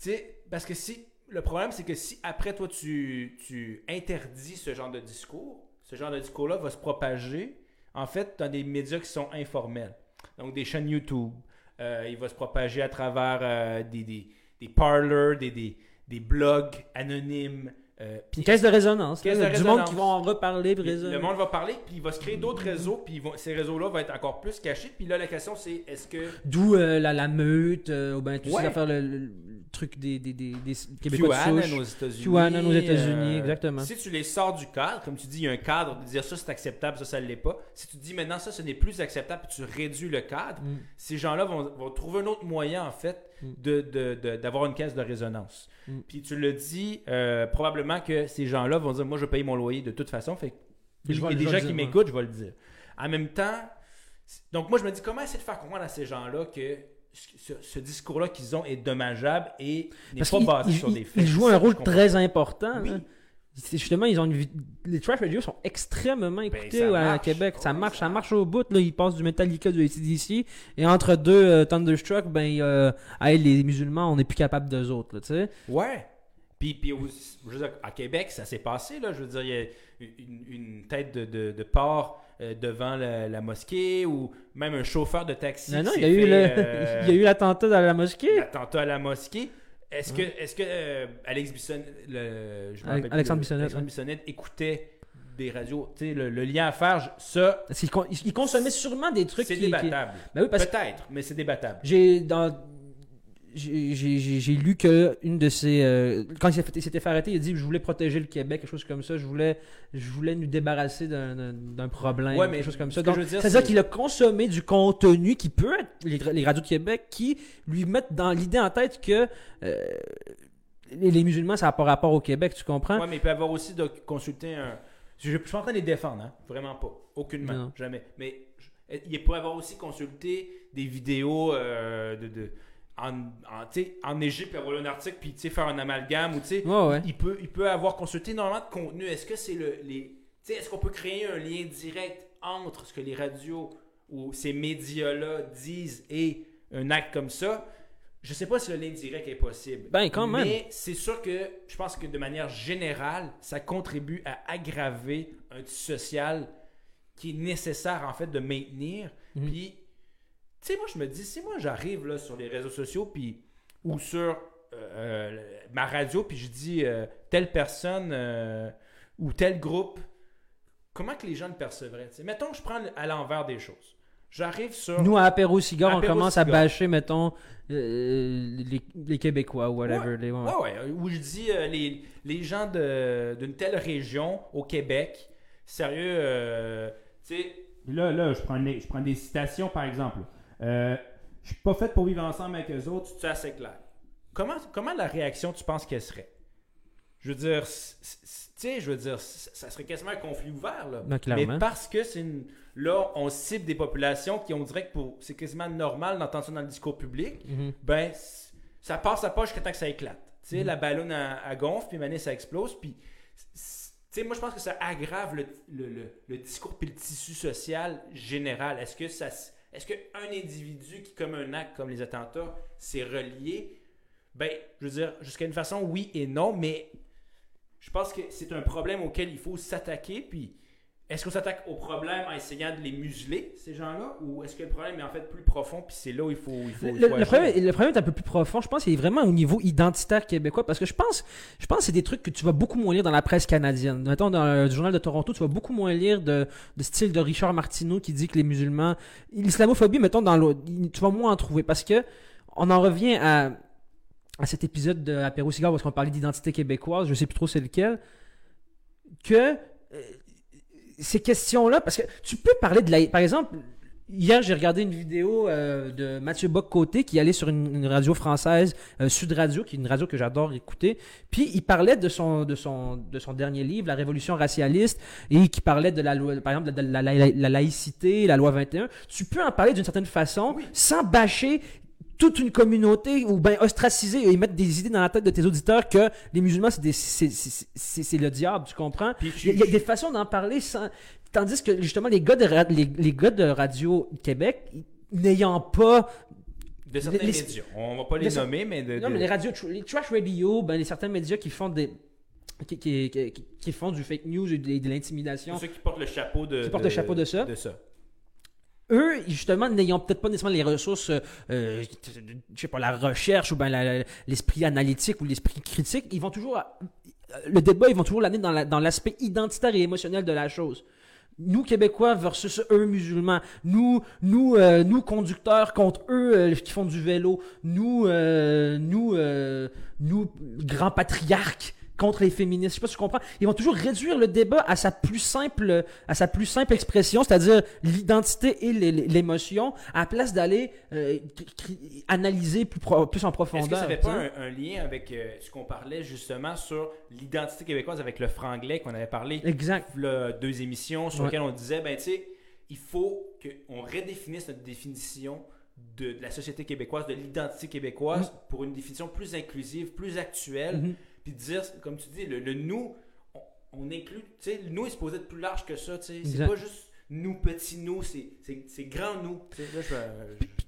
tu sais, parce que si, le problème, c'est que si après toi, tu, tu interdis ce genre de discours, ce genre de discours-là va se propager, en fait, dans des médias qui sont informels. Donc, des chaînes YouTube. Euh, il va se propager à travers euh, des, des, des blogs anonymes. Euh, puis Une caisse de résonance. Caisse là, de du monde qui vont en reparler, le monde va parler, puis il va se créer d'autres réseaux, puis vont- ces réseaux-là vont être encore plus cachés. Puis là, la question, c'est est-ce que D'où euh, la, la meute, euh, ou ben, tout Ouais. ça, faire le, truc des, des, des, des Québécois QAnon aux États-Unis. QAnon aux États-Unis, exactement. Si tu les sors du cadre, comme tu dis, il y a un cadre de dire ça c'est acceptable, ça ça ne l'est pas. Si tu dis maintenant ça ce n'est plus acceptable, puis tu réduis le cadre, Mm. ces gens-là vont, vont trouver un autre moyen en fait Mm. de, de- de- d'avoir une caisse de résonance. Mm. Puis tu le dis, euh, probablement que ces gens-là vont dire moi je paye mon loyer de toute façon, fait que Je il y vais- a des vais gens qui m'écoutent, je vais le dire. En même temps, donc moi je me dis comment essayer de faire comprendre à ces gens-là que ce, ce discours-là qu'ils ont est dommageable et n'est Parce pas qu'ils basé ils- sur des faits? ils jouent C'est un rôle très important. Oui. Justement, ils ont une les trash radio sont extrêmement écoutés Ben, ça à. Québec. Ça Oui, marche, ça ça marche au bout. Là, ils passent du Metallica, du ACDC, et entre deux euh, Thunderstruck, ben, euh, hey, les musulmans, on n'est plus capable d'eux autres. Là, tu sais. Ouais. Puis, puis je veux dire, à Québec, ça s'est passé. Là, je veux dire, il y a une, une tête de, de, de porc euh, devant la, la mosquée ou même un chauffeur de taxi. non, non, il y a eu le- euh, il y a eu l'attentat dans la mosquée. l'attentat à la mosquée. Est-ce que, est-ce que euh, Alex Bissonnette, le, je me Ale- rappelle plus, Alexandre le- Bissonnette, Alexandre ouais. Bissonnette écoutait des radios. Tu sais, le, le lien à faire, ça, Parce qu'ils con- ils- ils consommaient sûrement des trucs c'est qui, qui- débattable. Ben oui, Peut-être, mais c'est débattable. j'ai dans j'ai- lu que une de ses euh, quand il s'était fait arrêter, il a dit je voulais protéger le Québec, quelque chose comme ça, je voulais je voulais nous débarrasser d'un- problème, Ouais, mais quelque chose comme ce ça. que Donc, je veux dire, c'est-à-dire c'est- qu'il a consommé du contenu qui peut être les, les radios de Québec qui lui mettent dans l'idée en tête que euh, les, les musulmans ça n'a pas rapport au Québec, tu comprends? Ouais, mais il peut avoir aussi de consulter un. Je ne suis en train de les défendre, hein? vraiment pas. Aucunement, Non. jamais. Mais je- il pourrait avoir aussi consulté des vidéos euh, de, de- en, en, en Égypte, puis avoir un article, puis faire un amalgame, ou sais, Ouais, il, peut, il peut avoir consulté énormément de contenu. Est-ce que c'est le. Les, est-ce qu'on peut créer un lien direct entre ce que les radios ou ces médias-là disent et un acte comme ça? Je sais pas si le lien direct est possible. Ben, quand même. Mais c'est sûr que je pense que de manière générale, ça contribue à aggraver un tissu social qui est nécessaire en fait de maintenir. Mhm. Puis, tu sais, moi je me dis, si moi j'arrive là sur les réseaux sociaux puis ou sur euh, euh, ma radio puis je dis euh, telle personne euh, ou tel groupe, comment que les gens le percevraient? Mettons que je prends à l'envers des choses. J'arrive sur Nous, à Apéro Cigare, on commence à bâcher, mettons, euh, les, les Québécois ou whatever. les- ouais. Ouais, ouais. Où je dis euh, les, les gens de- d'une telle région au Québec, sérieux, euh, tu sais. Là, là, je prends, les- je prends des citations par exemple. Euh, je suis pas fait pour vivre ensemble avec eux autres, c'est assez clair. Comment, comment la réaction, tu penses qu'elle serait? Je veux dire, tu sais, je veux dire, ça serait quasiment un conflit ouvert, là. Non. Mais parce que c'est une. Là, on cible des populations qui, on dirait que pour- c'est quasiment normal d'entendre ça dans le discours public, Mhm. ben, ça passe à pas jusqu'à temps que ça éclate. Tu sais, Mhm. la ballonne à, à gonfle, puis maintenant ça explose, puis. Tu sais, moi, je pense que ça aggrave le, le- le- le discours puis le tissu social général. Est-ce que ça. Est-ce qu'un individu qui commet un acte comme les attentats, c'est relié? Ben, je veux dire, jusqu'à une façon, oui et non, mais je pense que c'est un problème auquel il faut s'attaquer. Puis, est-ce qu'on s'attaque au problème en essayant de les museler, ces gens-là, ou est-ce que le problème est en fait plus profond, puis c'est là où il faut, il faut, Le, problème, le problème est un peu plus profond. Je pense qu'il est vraiment au niveau identitaire québécois. Parce que je pense, je pense que c'est des trucs que tu vas beaucoup moins lire dans la presse canadienne. Mettons, dans le journal de Toronto, tu vas beaucoup moins lire de, de style de Richard Martineau qui dit que les musulmans. L'islamophobie, mettons, dans l'autre, tu vas moins en trouver. Parce que on en revient à, à cet épisode de Apéro Cigare où on parlait d'identité québécoise. Je sais plus trop c'est lequel. Que. Ces questions-là, parce que tu peux parler de la... Par exemple, hier, j'ai regardé une vidéo euh, de Mathieu Bock-Côté qui allait sur une, une radio française, euh, Sud Radio, qui est une radio que j'adore écouter. Puis il parlait de son, de, son, de son dernier livre, La Révolution racialiste, et qui parlait de la loi, par exemple, de la, la- la- la laïcité, la loi 21. Tu peux en parler d'une certaine façon Oui. sans bâcher toute une communauté ou bien ostraciser et mettre des idées dans la tête de tes auditeurs que les musulmans, c'est le diable, tu comprends? Puis Il y, a- il y a des façons d'en parler sans. Tandis que justement, les gars de, les, les gars de Radio Québec, n'ayant pas. de certains les- médias. On va pas les nommer, mais de. Non, de- mais les radios, les trash radio, ben, les certains médias qui font des. Qui, qui, qui- qui- font du fake news et de, de l'intimidation. Ceux qui portent le chapeau de. Qui portent le chapeau de ça. De ça. Eux, justement, n'ayant peut-être pas nécessairement les ressources, euh, euh, je sais pas, la recherche ou ben l'esprit analytique ou l'esprit critique, ils vont toujours, le débat, ils vont toujours l'amener dans la- dans l'aspect identitaire et émotionnel de la chose. Nous, Québécois versus eux, musulmans. Nous, nous, euh, nous conducteurs contre eux euh, qui font du vélo. Nous, euh, nous, euh, nous, grands patriarques contre les féministes. Je sais pas si tu comprends. Ils vont toujours réduire le débat à sa plus simple, à sa plus simple expression, c'est-à-dire l'identité et l'é- l'émotion, à la place d'aller euh, analyser plus, pro- plus en profondeur. Est-ce que ça n'avait tu pas un, un lien avec euh, ce qu'on parlait justement sur l'identité québécoise avec le franglais qu'on avait parlé Exact. là, deux émissions sur Ouais. lesquelles on disait ben tu sais il faut qu'on redéfinisse notre définition de, de la société québécoise, de l'identité québécoise pour une définition plus inclusive, plus actuelle, Mhm. Puis dire comme tu dis le, le nous on, on inclut tu sais le nous est supposé être plus large que ça tu sais. C'est pas juste nous petits nous c'est grand nous là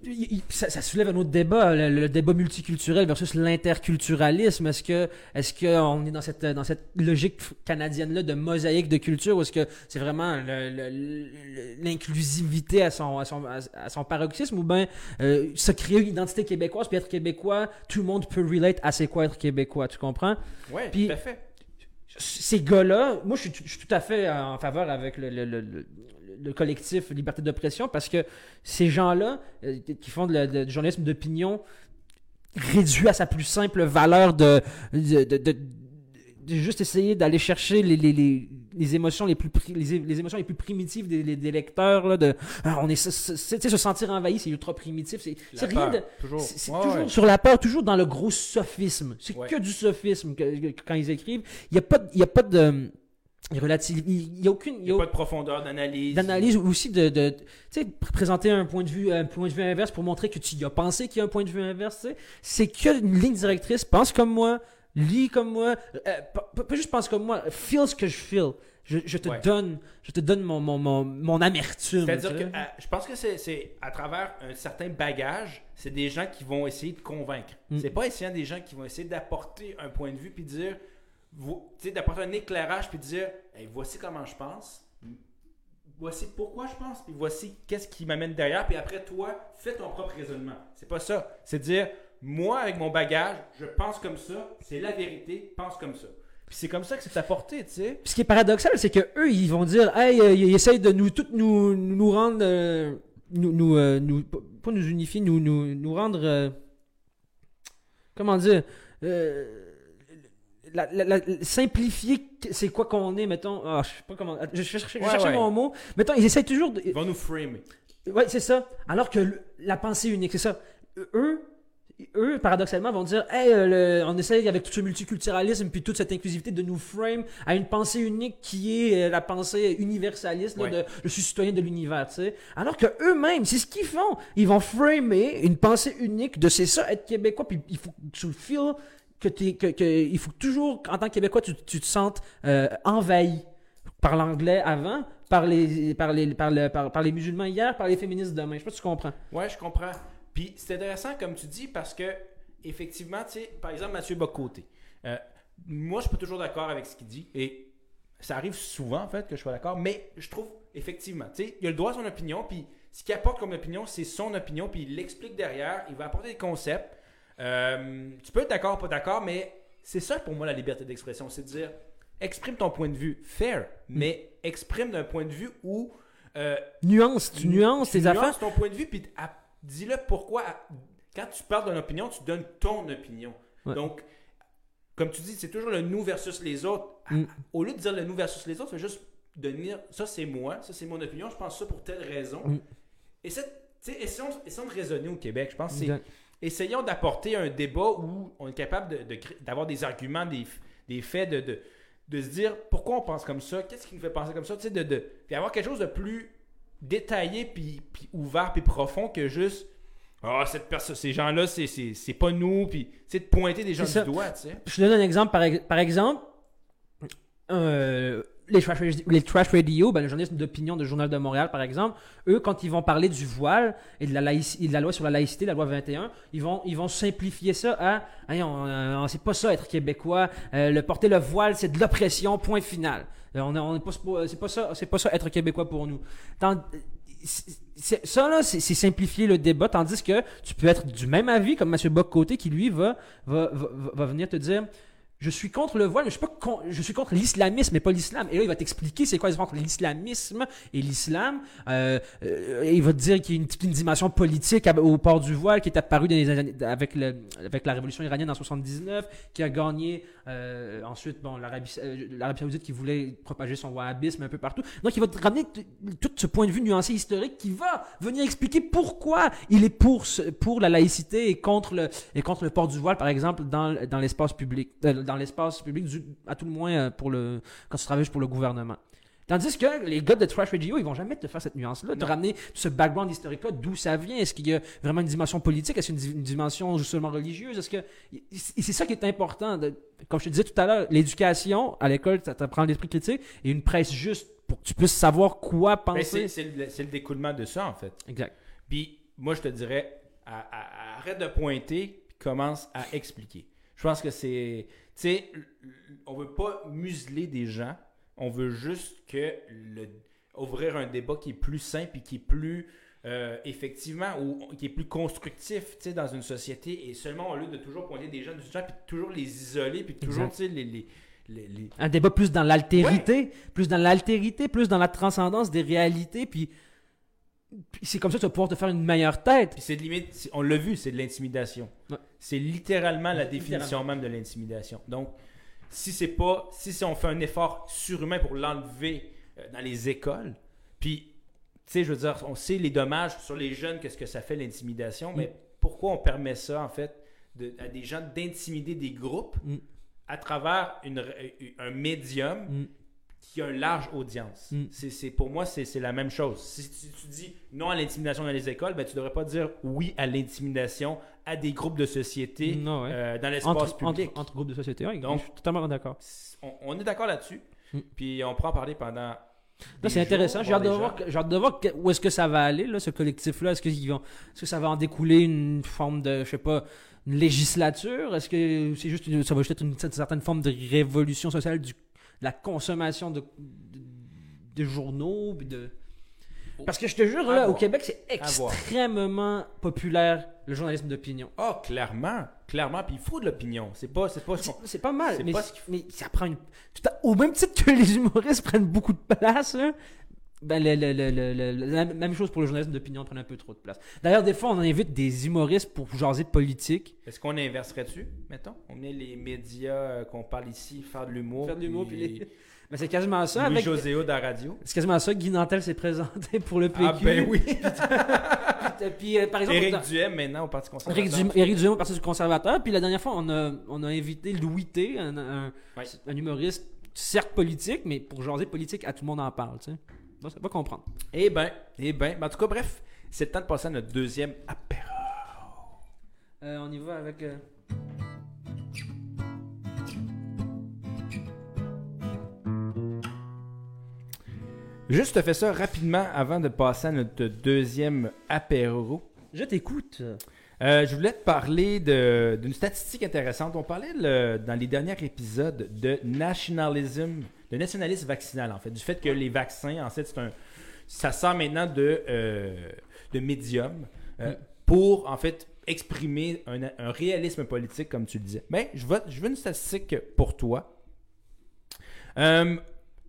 je, Ça, ça soulève un autre débat, le, le débat multiculturel versus l'interculturalisme. Est-ce que, est-ce que on est dans cette, dans cette logique canadienne-là de mosaïque de culture ou est-ce que c'est vraiment l'inclusivité à son, à son, à son paroxysme ou bien euh, se créer une identité québécoise puis être québécois, tout le monde peut relate à c'est quoi être québécois, tu comprends? ouais Puis- tout à fait ces gars-là, moi, je suis, je suis tout à fait en faveur avec le, le- le- le- le collectif Liberté d'oppression parce que ces gens-là euh, qui font du journalisme d'opinion réduit à sa plus simple valeur de, de, de- juste essayer d'aller chercher les, les, les, les émotions les plus pri- les, les émotions les plus primitives des, lecteurs là, de ah, on est se- se- tu sais, se sentir envahi c'est ultra primitif c'est rien de toujours c'est c'est Ouais, toujours ouais. sur la peur, toujours dans le gros sophisme. C'est Ouais. que du sophisme que- que- quand ils écrivent. Il n'y a pas, il y a pas de relative, il n'y a aucune, Il n'y a a pas de profondeur d'analyse. d'analyse ou aussi de, de tu sais, pr- présenter un point de vue, un point de vue inverse pour montrer que tu y as pensé qu'il y a un point de vue inverse. C'est qu'une ligne directrice. Pense comme moi, lis comme moi, euh, pas, juste pense comme moi, feel ce que je feel. Je, je te Ouais. donne, je te donne mon, mon, mon, mon amertume. C'est-à-dire que à- je pense que c'est- c'est à travers un certain bagage, c'est des gens qui vont essayer de convaincre. Mm. C'est pas essayant des gens qui vont essayer d'apporter un point de vue puis dire, d'apporter un éclairage puis dire, Hey, voici comment je pense, voici pourquoi je pense, puis voici qu'est-ce qui m'amène derrière, puis après toi, fais ton propre raisonnement. C'est pas ça. C'est dire, moi avec mon bagage, je pense comme ça, c'est la vérité, pense comme ça. Puis c'est comme ça que c'est apporté, tu sais. Puis ce qui est paradoxal, c'est que eux, ils vont dire, hey, euh, ils essayent de nous toutes nous nous rendre, euh, nous nous, euh, pas nous unifier, nous nous nous rendre, comment dire, euh, la, la- la- simplifier c'est quoi qu'on est, mettons. Ah, je sais pas comment. Je Ouais, ouais. mon mot. Mettons, ils essayent toujours. De, Ils vont nous framer. Ouais, c'est ça. Alors que le- la pensée unique, c'est ça. Eux, eux, paradoxalement, vont dire Hey, euh, le- on essaye avec tout ce multiculturalisme puis toute cette inclusivité de nous frame à une pensée unique qui est euh, la pensée universaliste là, Ouais. de je suis citoyen de l'univers, tu sais. Alors que eux-mêmes, c'est ce qu'ils font. Ils vont framer une pensée unique de c'est ça être québécois, puis il faut que tu le feels que, t'es- que, que il faut toujours, en tant que québécois, tu, tu te sentes euh, envahi par l'anglais avant, par les, par, les, par, le- par, par les musulmans hier, par les féministes demain. Je sais pas si tu comprends. Ouais, je comprends. Puis c'est intéressant comme tu dis parce que effectivement, tu sais, par exemple Mathieu Bocoté. euh, moi, je suis pas toujours d'accord avec ce qu'il dit et ça arrive souvent en fait que je sois d'accord, mais je trouve effectivement, tu sais, il a le droit à son opinion, puis ce qu'il apporte comme opinion, c'est son opinion, puis il l'explique derrière, il va apporter des concepts. Euh, tu peux être d'accord ou pas d'accord, mais c'est ça pour moi la liberté d'expression, c'est de dire exprime ton point de vue, fair, mais exprime d'un point de vue où euh, Nuance, tu nuances tes affaires. nuances ton point de vue, puis dis-le pourquoi. Quand tu parles d'une opinion, tu donnes ton opinion. Ouais. Donc, comme tu dis, c'est toujours le nous versus les autres. Mm. Au lieu de dire le nous versus les autres, c'est juste de dire ça c'est moi, ça c'est mon opinion, je pense ça pour telle raison. Mm. Et cette, essayons, essayons de raisonner au Québec. Je pense que c'est. Essayons d'apporter un débat où on est capable de- de d'avoir des arguments, des, faits, de, de, de se dire pourquoi on pense comme ça, qu'est-ce qui nous fait penser comme ça, tu sais, de, de, puis avoir quelque chose de plus détaillé, puis, puis ouvert, puis profond que juste ah, cette personne, ces gens-là, c'est, c'est, c'est pas nous, puis sais, de pointer des gens C'est du doigt, tu sais. Je te donne un exemple. Par, ex- par exemple, euh, les, trash, les trash radio, ben, les journalistes d'opinion de Journal de Montréal, par exemple, eux, quand ils vont parler du voile et de la, et de la loi sur la laïcité, la loi 21, ils vont, ils vont simplifier ça à Hey, on, euh, on- c'est pas ça être québécois, euh, le porter le voile, c'est de l'oppression, point final. Euh, on on c'est pas ça, c'est pas ça être québécois pour nous. Tant- ça là, c'est c'est simplifier le débat, tandis que tu peux être du même avis comme M. Bock-Côté qui lui va, va, va, va venir te dire je suis contre le voile, mais je suis, contre l'islamisme, mais pas l'islam. Et là, il va t'expliquer c'est quoi entre l'islamisme et l'islam. Euh, euh, il va te dire qu'il y a une, dimension politique au port du voile qui est apparue avec, la révolution iranienne en 79, qui a gagné euh, ensuite bon, l'Arabie saoudite qui voulait propager son wahhabisme un peu partout. Donc, il va te ramener tout ce point de vue nuancé historique qui va venir expliquer pourquoi il est pour, la laïcité et contre le, port du voile, par exemple, dans, l'espace public, dans l'espace public, du- à tout le moins euh, pour le, quand tu travailles pour le gouvernement. Tandis que les gars de Trash Radio, ils vont jamais te faire cette nuance-là, te ramener ce background historique-là, d'où ça vient? Est-ce qu'il y a vraiment une dimension politique? Est-ce qu'il y a une, di- une dimension seulement religieuse? Est-ce que c'est ça qui est important. de- comme je te disais tout à l'heure, l'éducation à l'école, ça t'apprend l'esprit critique et une presse juste pour que tu puisses savoir quoi Ben, penser. c'est, le, découlement de ça, en fait. Exact. Puis moi, je te dirais, à- à- à- arrête de pointer, puis commence à expliquer. Je pense que c'est. Tu sais, on veut pas museler des gens, on veut juste que le, ouvrir un débat qui est plus simple et qui est plus. euh, effectivement, ou qui est plus constructif dans une société, et seulement au lieu de toujours pointer des gens du doigt, puis toujours les isoler, puis toujours les, les, les- les- Un débat plus dans l'altérité, plus dans l'altérité, plus dans la transcendance des réalités, puis, c'est comme ça que tu vas pouvoir te faire une meilleure tête. C'est de limite, on l'a vu, c'est de l'intimidation. Ouais. C'est littéralement la définition même de l'intimidation. Donc, si c'est pas, si c'est- on fait un effort surhumain pour l'enlever euh, dans les écoles, puis, tu sais, je veux dire, on sait les dommages sur les jeunes, qu'est-ce que ça fait l'intimidation, mais pourquoi on permet ça, en fait, de- à des gens d'intimider des groupes Mm. à travers une- un médium Mm. qui a une large audience? Mm. C'est, pour moi, c'est, la même chose. Si tu, tu dis non à l'intimidation dans les écoles, ben, tu ne devrais pas dire oui à l'intimidation à des groupes de société Non, ouais. euh, dans l'espace entre, public. entre groupes de société. Donc- je suis totalement d'accord. On, on est d'accord là-dessus. Mm. Puis on pourra en parler pendant. Des c'est intéressant. J'ai hâte, hâte de voir où est-ce que ça va aller, là, ce collectif-là. Est-ce, qu'ils vont, est-ce que ça va en découler une forme de, je sais pas, une législature? Est-ce que c'est juste une- ça va juste être une, une certaine forme de révolution sociale du, de la consommation de, de, de journaux? puis de... Parce que je te jure, là, au. Québec, c'est extrêmement populaire, le journalisme d'opinion. Ah, clairement. Clairement. Puis il faut de l'opinion. C'est pas, c'est pas ce C'est, pas mal, mais, pas ce qu'il mais ça prend une. tout à- au même titre que les humoristes prennent beaucoup de place, là, ben, le- le- la même chose pour le journalisme d'opinion prend un peu trop de place. D'ailleurs, des fois, on invite des humoristes pour jaser de politique. Est-ce qu'on inverserait dessus, mettons? On met les médias euh, qu'on parle ici, faire de l'humour. Faire de l'humour, puis les- Mais c'est quasiment ça. Louis Avec... Joséo de la radio. C'est quasiment ça. Guy Nantel s'est présenté pour le PQ. Ah ben oui. Puis, euh, par exemple, Éric Duhem maintenant au Parti conservateur. Éric Duhem, Éric Duhem au Parti conservateur. Puis la dernière fois, on a, on a invité Louis T, un, un- Ouais. un humoriste, certes politique, mais pour jaser politique, à tout le monde en parle. Tu sais. Bon, ça va comprendre. Eh ben, eh ben. Ben, En tout cas, bref, c'est le temps de passer à notre deuxième apéro. Euh, on y va avec. euh, Juste fait ça rapidement avant de passer à notre deuxième apéro. Je t'écoute. Euh, je voulais te parler d'une statistique intéressante. On parlait le- dans les derniers épisodes de nationalism, de nationalisme vaccinal en fait, du fait que les vaccins, en fait, c'est un, ça sert maintenant de, euh, de médium euh, Mm. pour en fait exprimer un, un réalisme politique comme tu le disais. Mais je veux, je veux une statistique pour toi.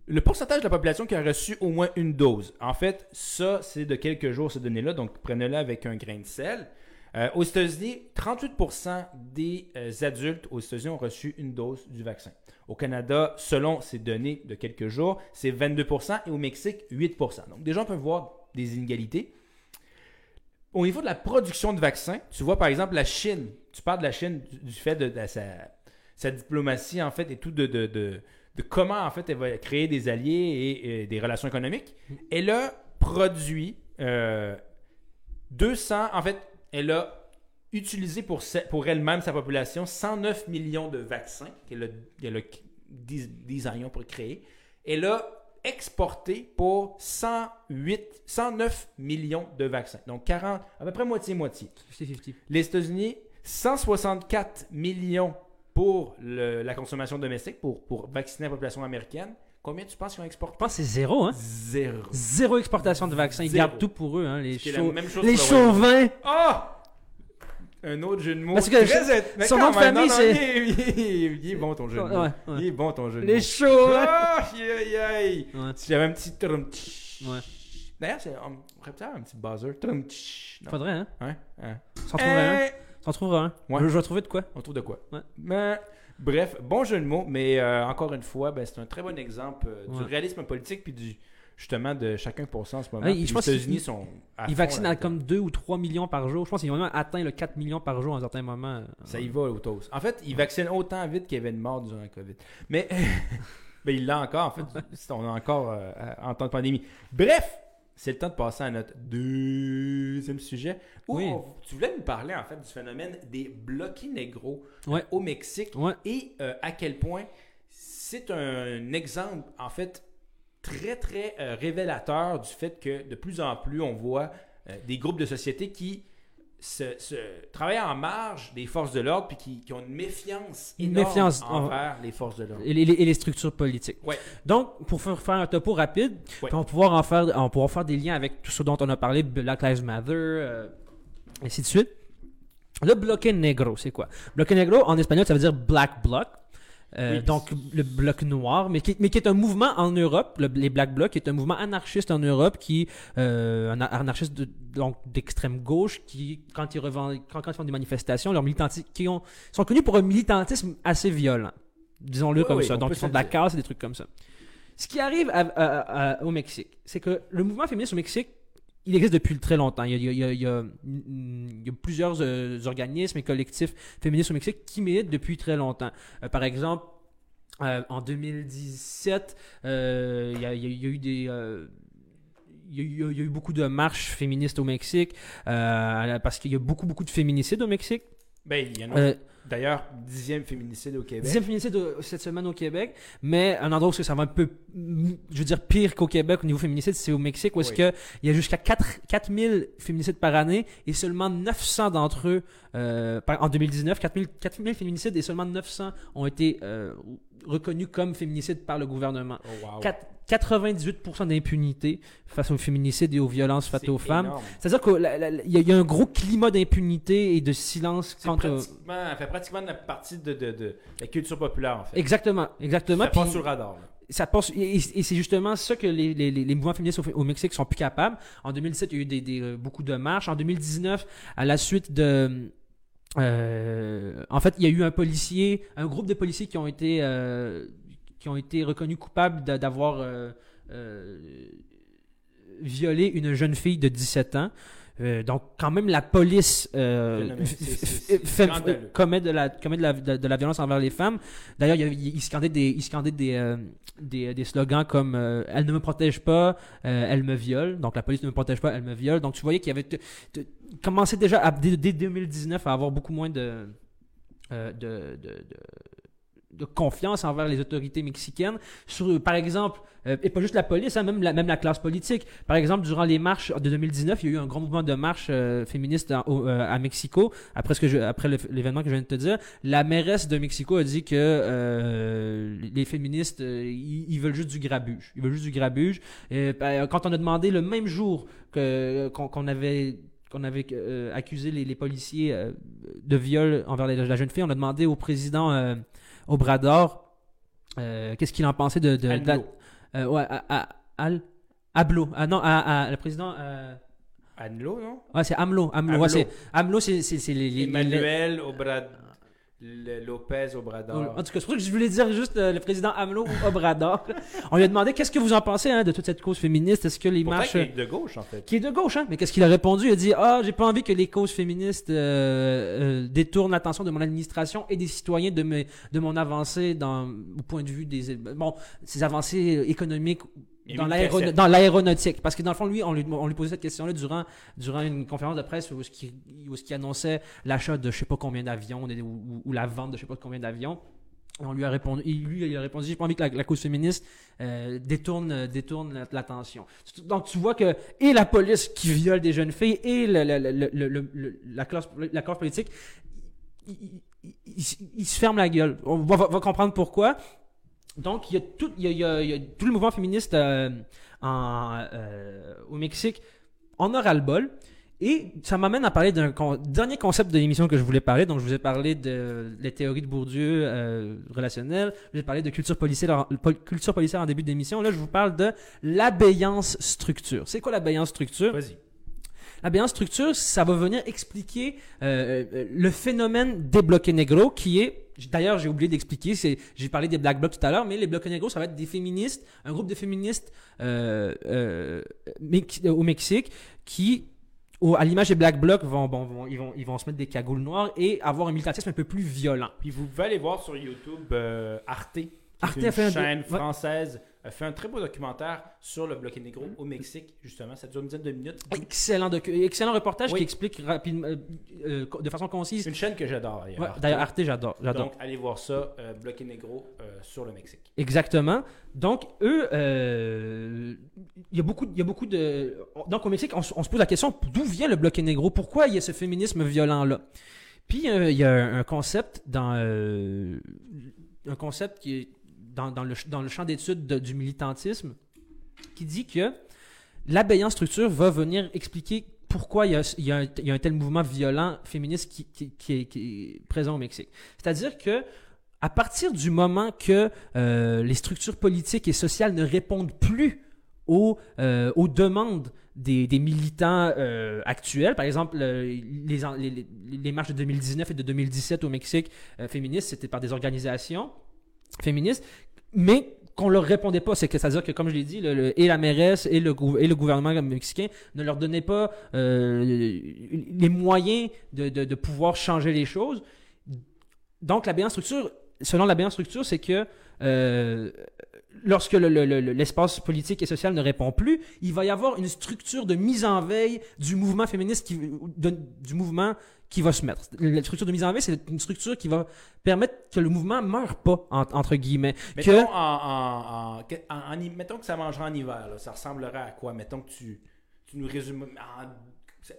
Le pourcentage de la population qui a reçu au moins une dose. En fait, ça, c'est de quelques jours, ces données-là, donc prenez-le avec un grain de sel. Euh, aux États-Unis, 38% des euh, adultes aux États-Unis ont reçu une dose du vaccin. Au Canada, selon ces données de quelques jours, c'est 22% et au Mexique, 8%. Donc, des gens peuvent voir des inégalités. Au niveau de la production de vaccins, tu vois par exemple la Chine. Tu parles de la Chine du, fait de, sa, diplomatie en fait et tout de, de- comment en fait elle va créer des alliés et, et des relations économiques. Elle a produit euh, 200, en fait, elle a utilisé pour, pour elle-même, sa population, 109 millions de vaccins qu'elle a, elle a designé pour créer. Elle a exporté pour 108, 109 millions de vaccins. Donc 40, à peu près moitié-moitié. 50-50. Les États-Unis, 164 millions pour le- la consommation domestique, pour, pour vacciner la population américaine. Combien tu penses qu'ils ont Je exporté? pense que c'est zéro, hein? Zéro. Zéro exportation de vaccins. Ils Zéro. gardent tout pour eux, hein? Les, chose les chauvins. Ah! Un autre jeu de mots. Parce que Très mais son nom de famille, c'est- Il est, bon ton jeu de mots. Ouais, ouais. Il est bon ton jeu de Les mots. chauvins. Ah, aïe, aïe. Ouais. J'avais un petit. Ouais. D'ailleurs, c'est- on pourrait peut-être un petit buzzer. Faudrait, hein? Hein? Hein? S'en trouverait un. Eh, S'en trouvera un. Ouais. Je, je vais trouver de quoi? On trouve de quoi? Ouais. Mais, bref, bon jeu de mots, mais euh, encore une fois, ben, c'est un très bon exemple euh, du réalisme politique puis du justement de chacun pour cent en ce moment. Ouais, Puis je pense les États-Unis sont à Ils fond vaccinent à comme 2 ou 3 millions par jour. Je pense qu'ils ont même atteint le 4 millions par jour à un certain moment. Ça y va au toast. En fait, ils vaccinent autant vite qu'il y avait de morts durant la COVID. Mais, mais il l'a encore, en fait. On a encore euh, en temps de pandémie. Bref, c'est le temps de passer à notre deuxième sujet. Où Oui. on- tu voulais nous parler, en fait, du phénomène des bloquis négros euh, Ouais. au Mexique Ouais. et euh, à quel point c'est un exemple, en fait, très, très euh, révélateur du fait que de plus en plus, on voit euh, des groupes de société qui se, se travaillent en marge des forces de l'ordre puis qui, qui ont une méfiance Une énorme méfiance envers les forces de l'ordre. Et les, et les structures politiques. Ouais. Donc, pour faire, un topo rapide, Ouais. on va pouvoir en faire, on pouvoir faire des liens avec tout ce dont on a parlé, Black Lives Matter, euh, ainsi de suite. Le bloque negro, c'est quoi? Bloque negro, en espagnol, ça veut dire Black Bloc. Euh, Oui. donc le bloc noir, mais qui, mais qui est un mouvement en Europe, le- les Black Blocs, qui est un mouvement anarchiste en Europe, qui euh, un anarchiste de- donc d'extrême gauche, qui quand ils revendiquent, quand, quand ils font des manifestations, leurs militantistes, qui ont, sont connus pour un militantisme assez violent, disons-le Oui, comme oui, ça. on Donc ils font de la casse et des trucs comme ça. Ce qui arrive à- à- à- au Mexique, c'est que le mouvement féministe au Mexique, il existe depuis très longtemps. Il y a, il y a- il y a- il y a- il y a plusieurs euh, organismes et collectifs féministes au Mexique qui militent depuis très longtemps. Euh, par exemple, euh, en 2017, euh, il y, a, eu des... euh, il y, a, eu- il y a eu beaucoup de marches féministes au Mexique euh, parce qu'il y a beaucoup, beaucoup de féminicides au Mexique. Ben, il y en a Euh, d'ailleurs dixième féminicide au Québec. Dixième féminicide de- cette semaine au Québec, mais un endroit où ça va un peu, je veux dire, pire qu'au Québec au niveau féminicide, c'est au Mexique, où est-ce Oui. que il y a jusqu'à 4 4000 féminicides par année et seulement 900 d'entre eux, euh, en 2019, 4000, 4000 féminicides et seulement 900 ont été euh, reconnus comme féminicides par le gouvernement. Oh, wow. 98% d'impunité face aux féminicides et aux violences faites aux femmes. C'est-à-dire qu'il y, a- il y a un gros climat d'impunité et de silence au- pratiquement, elle fait pratiquement la partie de, de, de la culture populaire, en fait. Exactement, exactement. Ça passe sur le radar. là. ça passe et, c'est justement ça que les, les, les- les mouvements féministes au, au Mexique sont plus capables. En 2017, il y a eu des, des, euh, beaucoup de marches. En 2019, à la suite de euh, en fait, il y a eu un policier, un groupe de policiers qui ont été euh, qui ont été reconnus coupables d'a- d'avoir euh, euh, violé une jeune fille de 17 ans. Euh, donc, quand même, la police euh, commet, de la, commet de, la, de, de la violence envers les femmes. D'ailleurs, il, il scandait des, il scandait des, euh, des, des slogans comme Elle ne me protège pas, elle me viole. Donc, la police ne me protège pas, elle me viole. Donc, tu voyais qu'il y avait commencé déjà à- dès, dès 2019 à avoir beaucoup moins de, de, de, de- de confiance envers les autorités mexicaines. Sur, par exemple, euh, et pas juste la police, hein, même, la, même la classe politique. Par exemple, durant les marches de 2019, il y a eu un grand mouvement de marche euh, féministe au- euh, à Mexico. Après, ce que je- après l'événement que je viens de te dire, la mairesse de Mexico a dit que euh, les féministes, euh, ils, veulent juste du grabuge. Ils veulent juste du grabuge. Et, ben, quand on a demandé le même jour que qu'on qu'on avait qu'on avait euh, accusé les, les policiers euh, de viol envers la, jeune fille, on a demandé au président euh, Obrador euh, qu'est-ce qu'il en pensait de, de, de la- Anlo. euh, ouais, à, à- Al- Ablo. Ah non, à, à- le président. euh, Anlo, non? ouais, c'est AMLO. AMLO, AMLO. ouais, c'est AMLO, c'est c'est- c'est les, Emmanuel Obrad... le- Lopez Obrador. En tout cas, c'est pour ça que je voulais dire juste euh, le président AMLO ou Obrador. On lui a demandé qu'est-ce que vous en pensez hein, de toute cette cause féministe? Est-ce que les Pourtant, marches. qu'il est de gauche, en fait. Qui est de gauche, hein? Mais qu'est-ce qu'il a répondu? Il a dit Ah, j'ai pas envie que les causes féministes euh, euh, détournent l'attention de mon administration et des citoyens de, mes, de mon avancée dans, au point de vue des. Bon, ces avancées économiques dans l'aéronautique. Parce que dans le fond, lui, on lui, on lui posait cette question-là durant, durant une conférence de presse où, ce qui, où ce qui annonçait l'achat de je sais pas combien d'avions ou, ou- ou la vente de je sais pas combien d'avions. Et On lui a répondu, il- lui, il a répondu, j'ai pas envie que la, la cause féministe euh, détourne, détourne la- l'attention. Donc tu vois que et la police qui viole des jeunes filles et le- le- le- la, classe, la classe politique, ils il, il- il- il se ferment la gueule. On va comprendre pourquoi. Donc il y a tout, il y a, il y a- il y a tout le mouvement féministe euh, en, euh, au Mexique en a ras-le-bol. Et ça m'amène à parler d'un con- dernier concept de l'émission que je voulais parler. Donc, je vous ai parlé de les théories de Bourdieu euh, relationnelles. Je vous ai parlé de culture policière, pol- culture policière en début d'émission. Là, je vous parle de l'abéance structure. C'est quoi l'abéance structure? Vas-y. L'abéance structure, ça va venir expliquer euh, euh, le phénomène des blocs négros qui est D'ailleurs, j'ai oublié d'expliquer, c'est, j'ai parlé des Black Blocs tout à l'heure, mais les Blocs négros, ça va être des féministes, un groupe de féministes euh, euh, Mex- au Mexique qui, au- à l'image des Black Blocs, vont, ils, vont, ils vont se mettre des cagoules noires et avoir un militantisme un peu plus violent. Puis vous pouvez aller voir sur YouTube euh, Arte. Arte une chaîne française a fait un très beau documentaire sur le bloc négro au Mexique, justement. Ça dure une dizaine de minutes. Excellent, excellent reportage Oui. qui explique rapidement, euh, euh, de façon concise. C'est une chaîne que j'adore. Ouais, d'ailleurs. D'ailleurs, Arte, j'adore. j'adore. Donc, allez voir ça, euh, Bloc Négro euh, sur le Mexique. Exactement. Donc, eux, il y a beaucoup, il y a beaucoup de. Donc, au Mexique, on, se- on se pose la question d'où vient le bloc négro? Pourquoi il y a ce féminisme violent-là? Puis, il y a un concept dans. un concept qui est dans, le, dans le champ d'étude de- du militantisme qui dit que l'abéance structure va venir expliquer pourquoi il y, a, il y a un, tel mouvement violent féministe qui, est, présent au Mexique. C'est-à-dire que à partir du moment que euh, les structures politiques et sociales ne répondent plus aux, euh, aux demandes des, militants euh, actuels, par exemple les, les, les- marches de 2019 et de 2017 au Mexique féministes, c'était par des organisations féministes, mais qu'on leur répondait pas, c'est que c'est-à-dire que comme je l'ai dit, le- le- et la mairesse et le, et le gouvernement mexicain ne leur donnaient pas euh, les moyens de, de- de pouvoir changer les choses. Donc la bilan structure, selon la bilan structure, c'est que euh, lorsque le- le- l'espace politique et social ne répond plus, il va y avoir une structure de mise en veille du mouvement féministe, qui, du mouvement qui va se mettre. La structure de mise en veille, c'est une structure qui va permettre que le mouvement meure pas, en- entre guillemets. Mettons, Que- en, mettons que ça mangerait en hiver. là. Ça ressemblerait à quoi? Mettons que tu, tu nous résumes.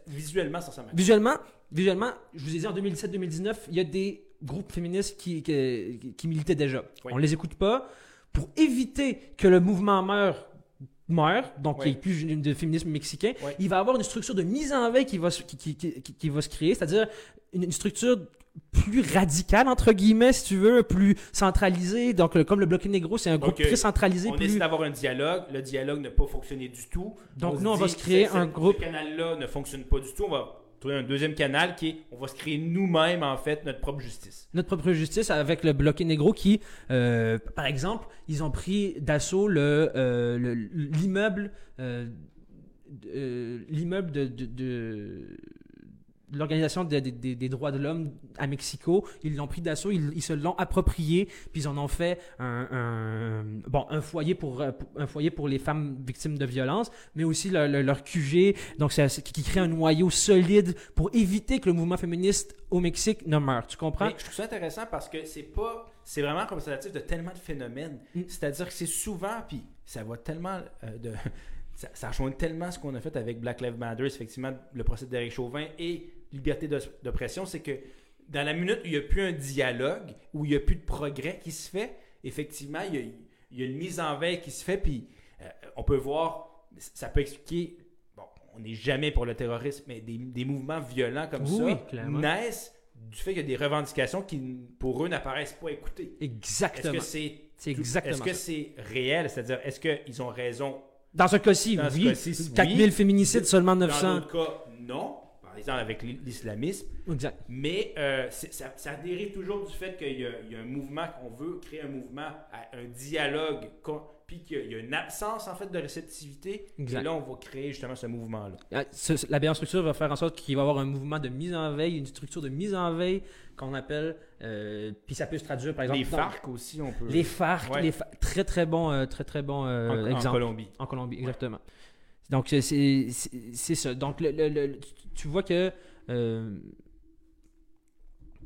visuellement, ça ressemble à Visuellement, visuellement, je vous ai dit en 2017-2019, il y a des groupes féministes qui, qui, qui militaient déjà. Oui. On les écoute pas. Pour éviter que le mouvement meure, meure, donc il n'y ait plus de féminisme mexicain, il va avoir une structure de mise en veille qui va, se- qui, qui- qui- va se créer, c'est-à-dire une, une structure plus radicale, entre guillemets, si tu veux, plus centralisée. Donc, le- comme le Bloc Négro, c'est un groupe Ok. très centralisé. On plus... essaie d'avoir un dialogue. Le dialogue n'a pas fonctionné du tout. Donc, nous, on va se créer un groupe- Ce canal-là ne fonctionne pas du tout. On va trouver un deuxième canal qui est on va se créer nous-mêmes, en fait, notre propre justice. Notre propre justice avec le bloqué négro qui, euh, par exemple, ils ont pris d'assaut le, euh, le- l'immeuble euh, l'immeuble de l'Organisation des, des- des- des droits de l'homme à Mexico. Ils l'ont pris d'assaut, ils, ils se l'ont approprié, puis ils en ont fait un, un- bon, un, foyer pour, un foyer pour les femmes victimes de violences, mais aussi leur, leur- leur QG, donc c'est, c'est- qui crée un noyau solide pour éviter que le mouvement féministe au Mexique ne meure. Tu comprends? Mais je trouve ça intéressant parce que c'est pas. C'est vraiment représentatif de tellement de phénomènes. Mm. C'est-à-dire que c'est souvent, puis ça va tellement euh, de. Ça, ça rejoint tellement ce qu'on a fait avec Black Lives Matter, effectivement, le procès d'Éric Chauvin et liberté d'oppression, c'est que dans la minute où il n'y a plus un dialogue, où il n'y a plus de progrès qui se fait, effectivement, il y a, il y a une mise en veille qui se fait, puis euh, on peut voir, ça peut expliquer, bon, on n'est jamais pour le terrorisme, mais des, des mouvements violents comme Oui, ça clairement. naissent du fait qu'il y a des revendications qui, pour eux, n'apparaissent pas écoutées. Est-ce Exactement. que c'est exactement Est-ce que c'est réel? C'est-à-dire, est-ce qu'ils ont raison? Dans ce cas-ci, Dans oui. oui. 4000 féminicides, seulement Dans 900. d'autres cas, non. Exemple, avec l'islamisme. Exact. Mais euh, ça, ça dérive toujours du fait qu'il y, a il y a un mouvement, qu'on veut créer un mouvement, un dialogue, puis qu'il y a une absence en fait de réceptivité. Exact. Et là, on va créer justement ce mouvement-là. Ah, La meilleure structure va faire en sorte qu'il va y avoir un mouvement de mise en veille, une structure de mise en veille qu'on appelle, euh, puis ça peut se traduire par exemple Les dans- FARC aussi, on peut. les FARC, Ouais. les fa- très très bon, euh, très très bon euh, en, en exemple Colombie. en Colombie, exactement. Donc c'est ça. Donc le, le- le- tu- vois que euh,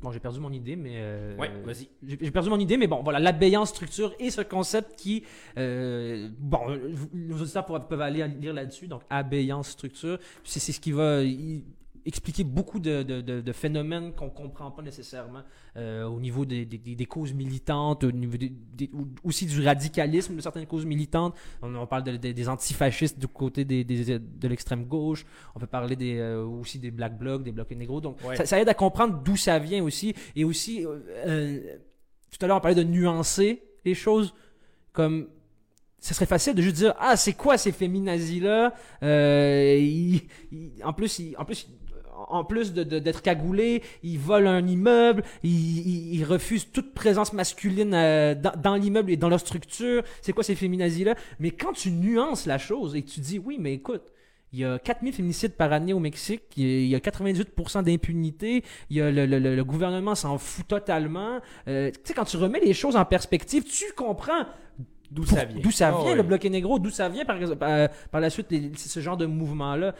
bon j'ai perdu mon idée, mais euh, Ouais, vas-y. J'ai perdu mon idée, mais bon, voilà, l'abéance structure et ce concept qui, euh, bon, nos auditeurs peuvent, aller lire là-dessus, donc abéance structure, c'est ce qui va expliquer beaucoup de, de- de- de phénomènes qu'on comprend pas nécessairement euh, au niveau des, des- causes militantes, au niveau des- aussi du radicalisme de certaines causes militantes. On, on parle de- de- des antifascistes du côté de l'extrême gauche. On peut parler des, euh, aussi des black blocs, des blocs négros. Donc, Ouais. ça, ça aide à comprendre d'où ça vient aussi. Et aussi, euh, tout à l'heure, on parlait de nuancer les choses comme ce serait facile de juste dire ah c'est quoi ces féminazis là en plus ils- en plus en plus de- de- d'être cagoulés, ils volent un immeuble, ils, ils- ils refusent toute présence masculine euh, dans, dans l'immeuble et dans leur structure. C'est quoi ces féminazis-là? Mais quand tu nuances la chose et tu dis, oui, mais écoute, il y a 4000 féminicides par année au Mexique, il y a- il y a 98% d'impunité, il y a le- le- le gouvernement s'en fout totalement. Euh, tu sais, quand tu remets les choses en perspective, tu comprends D'où ça vient. D'où ça Ah vient, le bloqué négro, d'où ça vient par, exemple, par, par la suite les- ce genre de mouvement-là.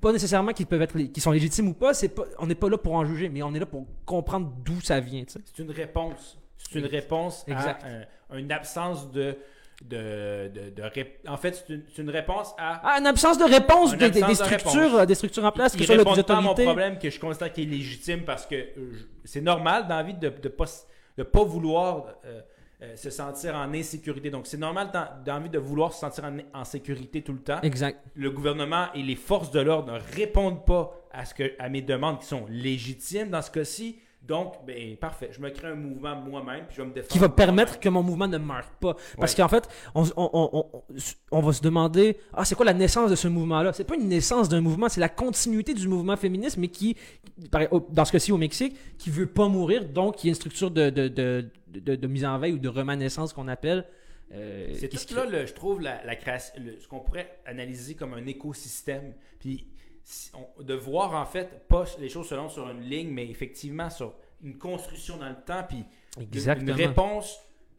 Pas nécessairement qu'ils peuvent être, qu'ils sont légitimes ou pas, c'est pas, on n'est pas là pour en juger, mais on est là pour comprendre d'où ça vient. C'est une réponse. C'est une réponse Exact. à un- une absence de. de, de, de ré- En fait, c'est une, réponse à. Ah, une absence de réponse des, absence des de structures, réponse. euh, des structures en place, soit répondent les pas à mon problème que je constate qu'il est légitime parce que euh, c'est normal dans la vie de ne pas, s- de pas vouloir euh, euh, se sentir en insécurité. Donc, c'est normal dans, dans la vie de vouloir se sentir en, en sécurité tout le temps. Exact. Le gouvernement et les forces de l'ordre ne répondent pas à, ce que, à mes demandes qui sont légitimes dans ce cas-ci. Donc, ben, parfait. Je me crée un mouvement moi-même puis je vais me défendre. qui va permettre que mon mouvement ne meure pas. Parce Ouais. qu'en fait, on, on- on- on- on va se demander, ah, c'est quoi la naissance de ce mouvement-là? C'est pas une naissance d'un mouvement, c'est la continuité du mouvement féministe, mais qui, dans ce cas-ci au Mexique, qui veut pas mourir, donc il y a une structure de, de, de, de- de mise en veille ou de remanescence qu'on appelle. euh, C'est tout là, le- je trouve, la, la création, le- ce qu'on pourrait analyser comme un écosystème. Puis de voir, en fait, pas les choses selon sur une ligne, mais effectivement sur une construction dans le temps, puis une- une réponse,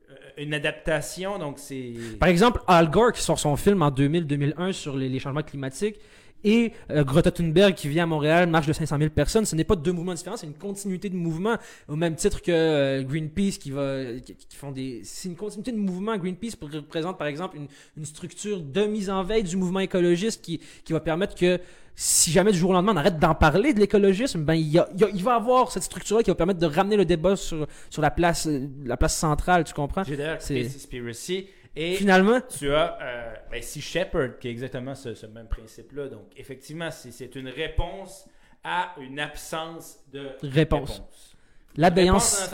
euh, une adaptation. Donc, c'est. Par exemple, Al Gore qui sort son film en 2000-2001 sur les, les changements climatiques et euh, Greta Thunberg qui vient à Montréal, marche de 500 000 personnes. Ce n'est pas deux mouvements différents, c'est une continuité de mouvement au même titre que euh, Greenpeace qui va qui, qui font des c'est une continuité de mouvement. Greenpeace représente par exemple une, une structure de mise en veille du mouvement écologiste qui, qui va permettre que si jamais du jour au lendemain on arrête d'en parler de l'écologisme, ben il, y a- il y a- il va avoir cette structure-là qui va permettre de ramener le débat sur, sur la place euh, la place centrale, tu comprends? J'ai d'ailleurs Seaspiracy. Et Finalement, tu as euh, ben, Sea Shepherd, qui est exactement ce, ce même principe-là. Donc, effectivement, c'est une réponse à une absence de Réponse. Réponse l'abéance.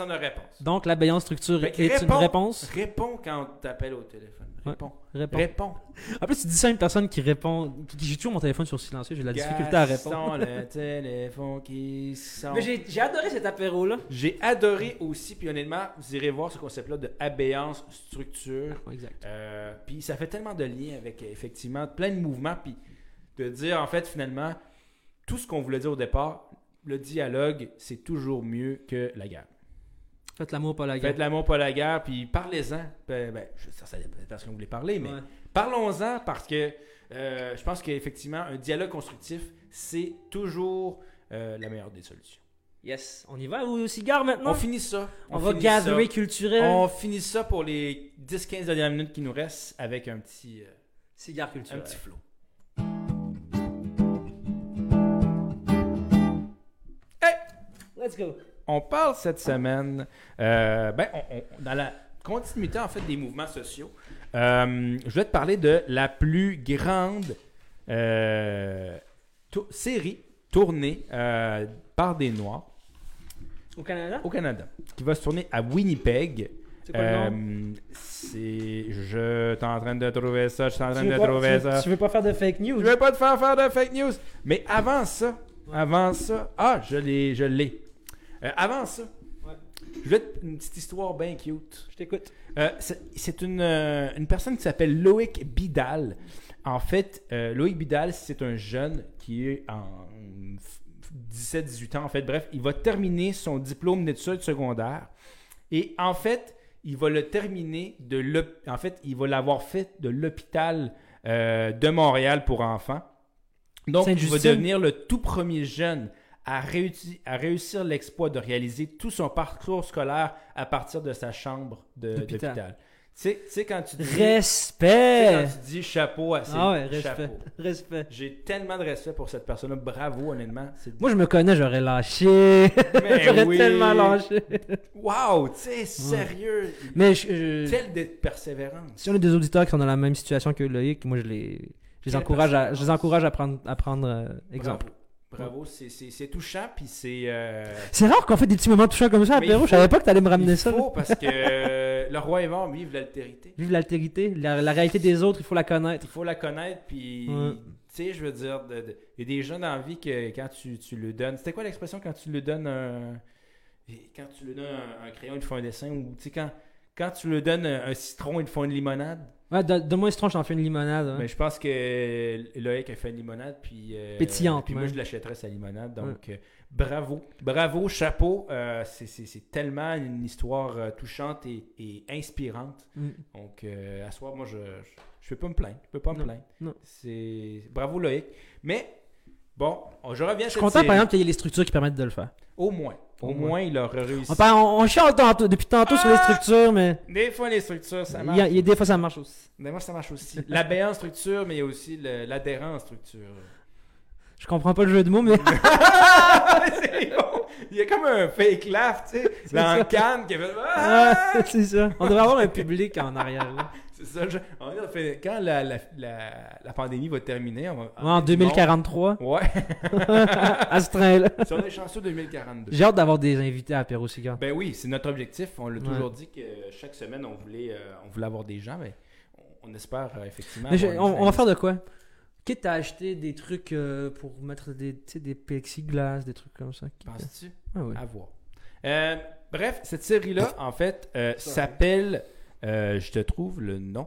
Donc, l'abéance structure que est une réponse. Réponds quand on t'appelle au téléphone. Ouais. Réponds. Réponds. Réponds. En plus, tu dis ça à une personne qui répond. qui- J'ai toujours mon téléphone sur silencieux, j'ai de la difficulté à répondre. Le téléphone qui sonne. Mais j'ai j'ai adoré cet apéro-là. J'ai adoré aussi, puis honnêtement, vous irez voir ce concept-là de abéance structure. Exact. Euh, puis ça fait tellement de liens avec effectivement plein de mouvements, puis de dire en fait finalement tout ce qu'on voulait dire au départ, le dialogue c'est toujours mieux que la guerre. Faites l'amour, pas la guerre. Faites l'amour pas la guerre, puis parlez-en. Ben, ben, ça, ça dépend parce qu'on voulait parler, mais Ouais. parlons-en parce que euh, je pense qu'effectivement un dialogue constructif c'est toujours euh, la meilleure des solutions. Yes. On y va au cigare maintenant? On finit ça. On, va ça. culturel. On finit ça pour les 10-15 dernières minutes qui nous restent avec un petit, euh, Cigare un culturel. petit flow. Let's go. On parle cette semaine, euh, ben, on- on- dans la continuité en fait des mouvements sociaux. euh, je vais te parler de la plus grande euh, série tournée par des Noirs Au Canada? Au Canada, qui va se tourner à Winnipeg. C'est quoi le nom? Euh, c'est. Je suis en train de trouver ça, je suis en train veux, de pas, trouver tu veux- ça. tu veux pas faire de fake news? Je vais pas te faire faire de fake news. Mais avant ça, avant ça, ah, je l'ai, je l'ai. Euh, avant ça, Ouais. je vais te une petite histoire bien cute. Je t'écoute. Euh, c'est une, euh, une personne qui s'appelle Loïc Bidal. En fait, euh, Loïc Bidal, c'est un jeune qui est en 17-18 ans. En fait, bref, il va terminer son diplôme d'études secondaires. Et en fait, il va le terminer de En fait, il va l'avoir fait de l'hôpital euh, de Montréal pour enfants. Donc, il va devenir le tout premier jeune à, réussir l'exploit de réaliser tout son parcours scolaire à partir de sa chambre D'hôpital. Tu sais- quand tu dis, Respect quand tu dis chapeau à ces Ah ouais, respect. chapeaux. Respect. J'ai tellement de respect pour cette personne-là. Bravo, honnêtement. Moi, je me connais, j'aurais lâché. J'aurais oui. tellement lâché. Wow, tu sais, sérieux. Mais je- je- Telle de persévérance. si on a des auditeurs qui sont dans la même situation que Loïc, moi, je les, je les, Quelle encourage, à, je les persévérance. encourage à prendre, à prendre euh, exemple. Bravo. Bravo, c'est- touchant, puis c'est... euh, C'est rare qu'on fait des petits moments touchants comme ça, apéro. il Je savais pas que t'allais me ramener il ça. faut, parce que euh, le roi est mort, vive l'altérité. Vive l'altérité, la, la réalité des autres, il faut la connaître. Il faut la connaître, puis... Ouais. Tu sais, je veux dire, il y a des gens dans la vie que quand tu, tu le donnes... C'était quoi l'expression quand tu le donnes un... Quand tu le donnes un, un crayon, ils font un dessin, ou tu sais, quand, quand tu le donnes un, un citron, ils font une limonade? Ouais, don- donne-moi un citron, je t'en fais une limonade. hein. Mais je pense que Loïc a fait une limonade, puis... euh, Pétillante, Puis moi, je l'achèterais, sa limonade. Donc, euh, bravo. Bravo, chapeau. Euh, c'est- c'est c'est tellement une histoire euh, touchante et, et inspirante. Mm. Donc, euh, à soir, moi, je je peux pas me plaindre. Je peux pas me Non, plaindre. non. C'est Bravo, Loïc. Mais, bon, je reviens Je suis content, par exemple, qu'il y ait les structures qui permettent de le faire. Au moins. Au, moins, il aura réussi. On, parle- on, on chiale tantôt- depuis tantôt sur les Ah! structures, mais Des fois, les structures, ça il marche. y a, il y a des fois ça marche aussi. Mais moi, ça marche aussi. L'abéance structure, mais il y a aussi le- l'adhérent structure. Je comprends pas le jeu de mots, mais C'est bon. Il y a comme un fake laugh, tu sais, C'est dans ça. Cannes qui a fait Ah! C'est ça. On devrait avoir un public en arrière. là. C'est ça. je- on fait- quand la, la, la, la pandémie va terminer, on va. Ouais, en 2043, Ouais. à ce train-là. si on est chanceux 2042. J'ai hâte d'avoir des invités à Apéro Cigare. Ben oui, c'est notre objectif. On l'a Ouais. toujours dit que chaque semaine on voulait, euh, on voulait avoir des gens, mais on, on espère euh, effectivement. Mais je- avoir on, va faire de quoi? Quitte à acheter des trucs euh, pour mettre des, des plexiglas, des trucs comme ça. Penses-tu Ah ouais. À voir. Euh, bref, cette série-là, en fait, euh, s'appelle. je te trouve le nom.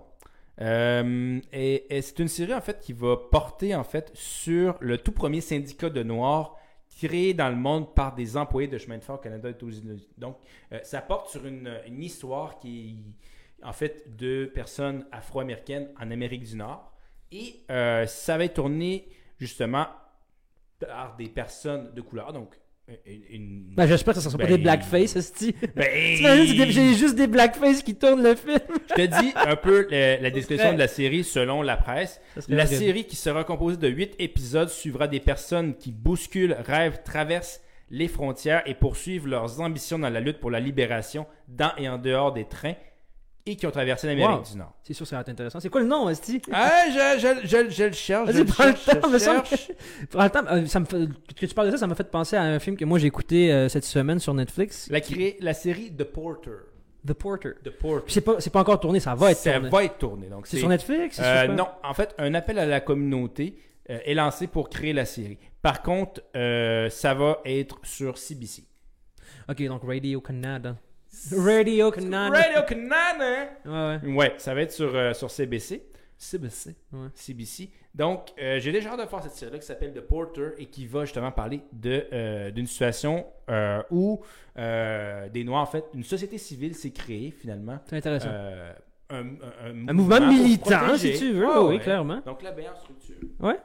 Euh, et, c'est une série en fait qui va porter en fait sur le tout premier syndicat de Noirs créé dans le monde par des employés de chemin de fer au Canada et aux États-Unis. Donc, euh, ça porte sur une, une histoire qui est en fait de personnes afro-américaines en Amérique du Nord. Et euh, ça va être tourné justement par des personnes de couleur. Donc, une. une- Ben, j'espère que ça sera pas Ben, des blackface. Ben, T'imagines, c'est des- J'ai juste des blackface qui tournent le film. Je te dis un peu le- la description serait- de la série selon la presse. La horrible. série qui sera composée de 8 épisodes suivra des personnes qui bousculent, rêvent, traversent les frontières et poursuivent leurs ambitions dans la lutte pour la libération dans et en dehors des trains et qui ont traversé l'Amérique Wow. du Nord. C'est sûr, ça va être intéressant. C'est quoi le nom, Esti? Ah, je, je, je, je le cherche. Vas-y, prends le temps, je me semble cherche. Prends le temps, euh, ça me fait- que tu parles de ça, ça m'a fait penser à un film que moi j'ai écouté euh, cette semaine sur Netflix. La, série The Porter. The Porter. The Porter. C'est pas, encore tourné, ça va être Ça tourné. va être tourné. Donc C'est sur Netflix? c'est Euh, non, en fait, un appel à la communauté euh, est lancé pour créer la série. Par contre, euh, ça va être sur CBC. Ok, donc Radio Canada. Radio Canada. Radio Canada! Ouais, ouais. Ouais, ça va être sur, euh, sur CBC. CBC. Ouais. CBC. Donc, euh, j'ai déjà hâte de voir cette série-là qui s'appelle The Porter et qui va justement parler de, euh, d'une situation euh, où euh, des Noirs, en fait, une société civile s'est créée finalement. C'est intéressant. Euh, un, un- un Un mouvement militant, si tu veux. Ouais, oui, ouais. clairement. Donc, l'abéance structure. Ouais.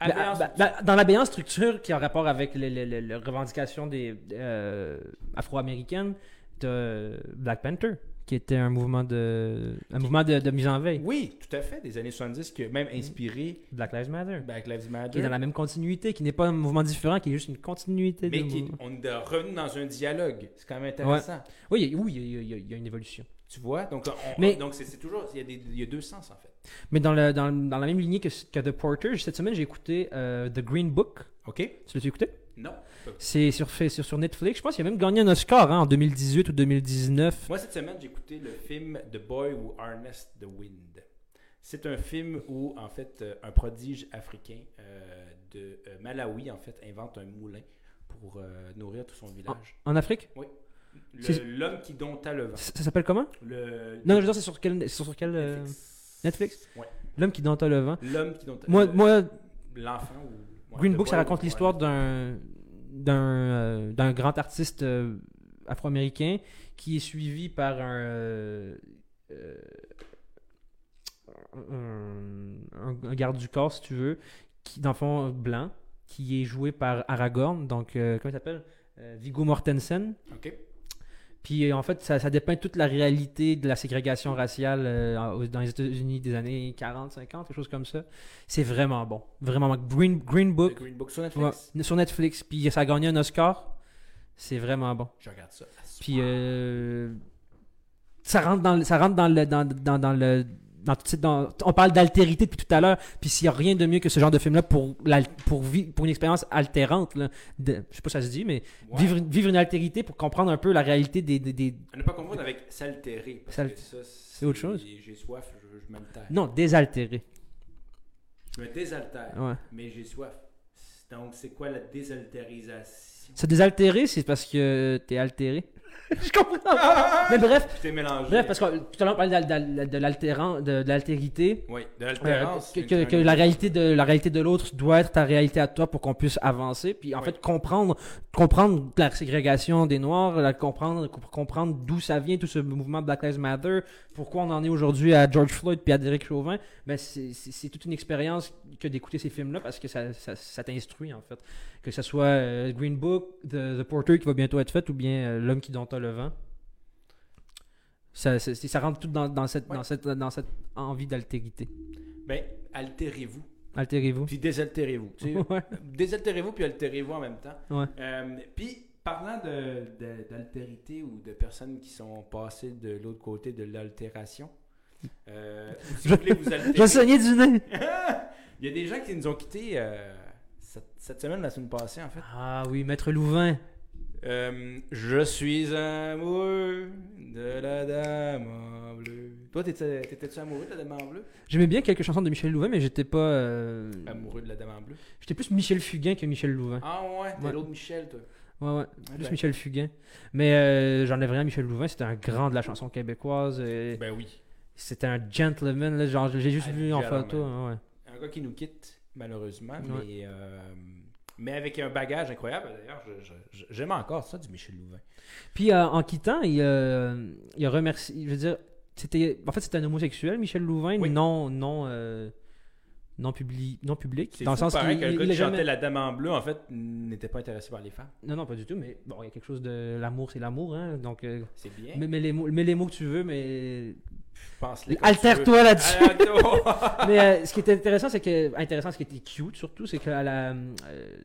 Ben, ben, ben, dans l'abéance structure qui a rapport avec les, les- les- les revendications des euh, afro-américaines de Black Panther, qui était un mouvement de un mouvement de, de mise en veille. Oui, tout à fait, des années 70 qui a même inspiré Black Lives Matter. Black Lives Qui est Matter. dans la même continuité, qui n'est pas un mouvement différent, qui est juste une continuité Mais de qui, on est revenu dans un dialogue. C'est quand même intéressant. Oui, il y a- oui, il y a- il y, a- il y a une évolution. Tu vois? Donc, on- Mais- donc c'est, c'est toujours. Il y, a des, il y a deux sens, en fait. Mais dans, le, dans, dans la même lignée que, que The Porter, cette semaine, j'ai écouté euh, The Green Book. OK? Tu l'as écouté? Non. C'est sur, sur, sur Netflix. Je pense qu'il a même gagné un Oscar hein, en 2018 ou 2019. Moi, cette semaine, j'ai écouté le film The Boy Who Harnessed the Wind. C'est un film où, en fait, euh, un prodige africain euh, de euh, Malawi, en fait, invente un moulin pour euh, nourrir tout son village. En Afrique? C'est- L'homme qui dompta le vent. Ça, ça s'appelle comment? Le, Non, je veux dire, c'est sur quel, sur quel euh, Netflix. Netflix? Ouais. L'homme qui dompta le vent. L'homme qui dompta Moi, le- moi L'enfant ou. ouais, Green Book, ça raconte l'histoire d'un d'un euh, d'un grand artiste euh, afro-américain qui est suivi par un euh, un, garde du corps, si tu veux, qui dans le fond blanc, qui est joué par Aragorn, donc euh, comment il s'appelle? Viggo Mortensen. Puis euh, en fait, ça, ça dépeint toute la réalité de la ségrégation raciale euh, dans les États-Unis des années 40, 50, quelque chose comme ça. C'est vraiment bon. Vraiment. Green, Green The Book Green Book sur ouais, Netflix. sur Netflix. Puis ça a gagné un Oscar. C'est vraiment bon. Je regarde ça. Puis euh, ça rentre dans ça rentre dans le dans, dans, dans le dans tout- dans- on parle d'altérité depuis tout à l'heure, puis s'il n'y a rien de mieux que ce genre de film-là pour, pour, pour une expérience altérante, là, de, je sais pas si ça se dit, mais vivre, vivre une altérité pour comprendre un peu la réalité des, des, ne pas confondre avec s'altérer. c'est autre chose. J'ai soif, je, je m'altère. Non, désaltéré. Je me désaltère, Ouais. mais j'ai soif. Donc, c'est quoi la désaltérisation? Se désaltérer, c'est parce que t'es altéré? je comprends pas. Mais bref, Je t'ai mélangé. bref, parce que tout à l'heure on parlait de, l'altérité. Oui, de Euh, l'altérance. que, une- que- la réalité de la réalité de l'autre doit être ta réalité à toi pour qu'on puisse avancer puis en Oui. fait comprendre comprendre la ségrégation des noirs la comprendre comprendre d'où ça vient tout ce mouvement Black Lives Matter pourquoi on en est aujourd'hui à George Floyd puis à Derek Chauvin ben c'est toute une expérience que d'écouter ces films là parce que ça, ça, ça t'instruit en fait que ce soit euh, Green Book The, The Porter qui va bientôt être fait ou bien euh, L'homme qui dompta le vent ça, ça, ça rentre tout dans, dans cette, Ouais. dans, cette, dans cette envie d'altérité. Ben, altérez-vous. Altérez-vous. Puis désaltérez-vous. Ouais. désaltérez-vous puis altérez-vous en même temps. Ouais. Euh, puis, parlant de- de- d'altérité ou de personnes qui sont passées de l'autre côté de l'altération, euh, si vous voulez vous altérer, Je saignais du nez. il y a des gens qui nous ont quittés euh, cette, cette semaine, la semaine passée, en fait. Ah oui, Maître Louvain. Euh, je suis amoureux de la dame en bleu. Toi, t'étais- t'étais-tu amoureux de la dame en bleu? J'aimais bien quelques chansons de Michel Louvain, mais j'étais pas. euh, Amoureux de la dame en bleu? J'étais plus Michel Fugain que Michel Louvain. Ah ouais, t'es Ouais. l'autre Michel, toi. Ouais, ouais. Plus. Michel Fugain. Mais euh, j'enlève rien à Michel Louvain, c'était un grand de la chanson québécoise. et Ben oui. C'était un gentleman, là, genre, j'ai juste Un vu en photo. hein, ouais. Un gars qui nous quitte, malheureusement, Ouais. mais, euh, mais avec un bagage incroyable. D'ailleurs, j'aime encore ça du Michel Louvain. Puis euh, en quittant, il, euh, il a remercié. Je veux dire, c'était. En fait, c'était un homosexuel, Michel Louvain, Oui. non, non, euh, non, publi- non public. Dans le fou, sens pareil, qu'il le qui jamais- chantait La Dame en bleu, en fait, n'était pas intéressé par les femmes. Non, non, pas du tout, mais bon, il y a quelque chose de. L'amour, c'est l'amour, hein. Donc, euh, C'est bien. mets, mets les mots, mets les mots que tu veux, mais. Veux. là-dessus! Mais euh, ce qui était intéressant, c'est que. Intéressant, ce qui était cute surtout, c'est que à la. euh,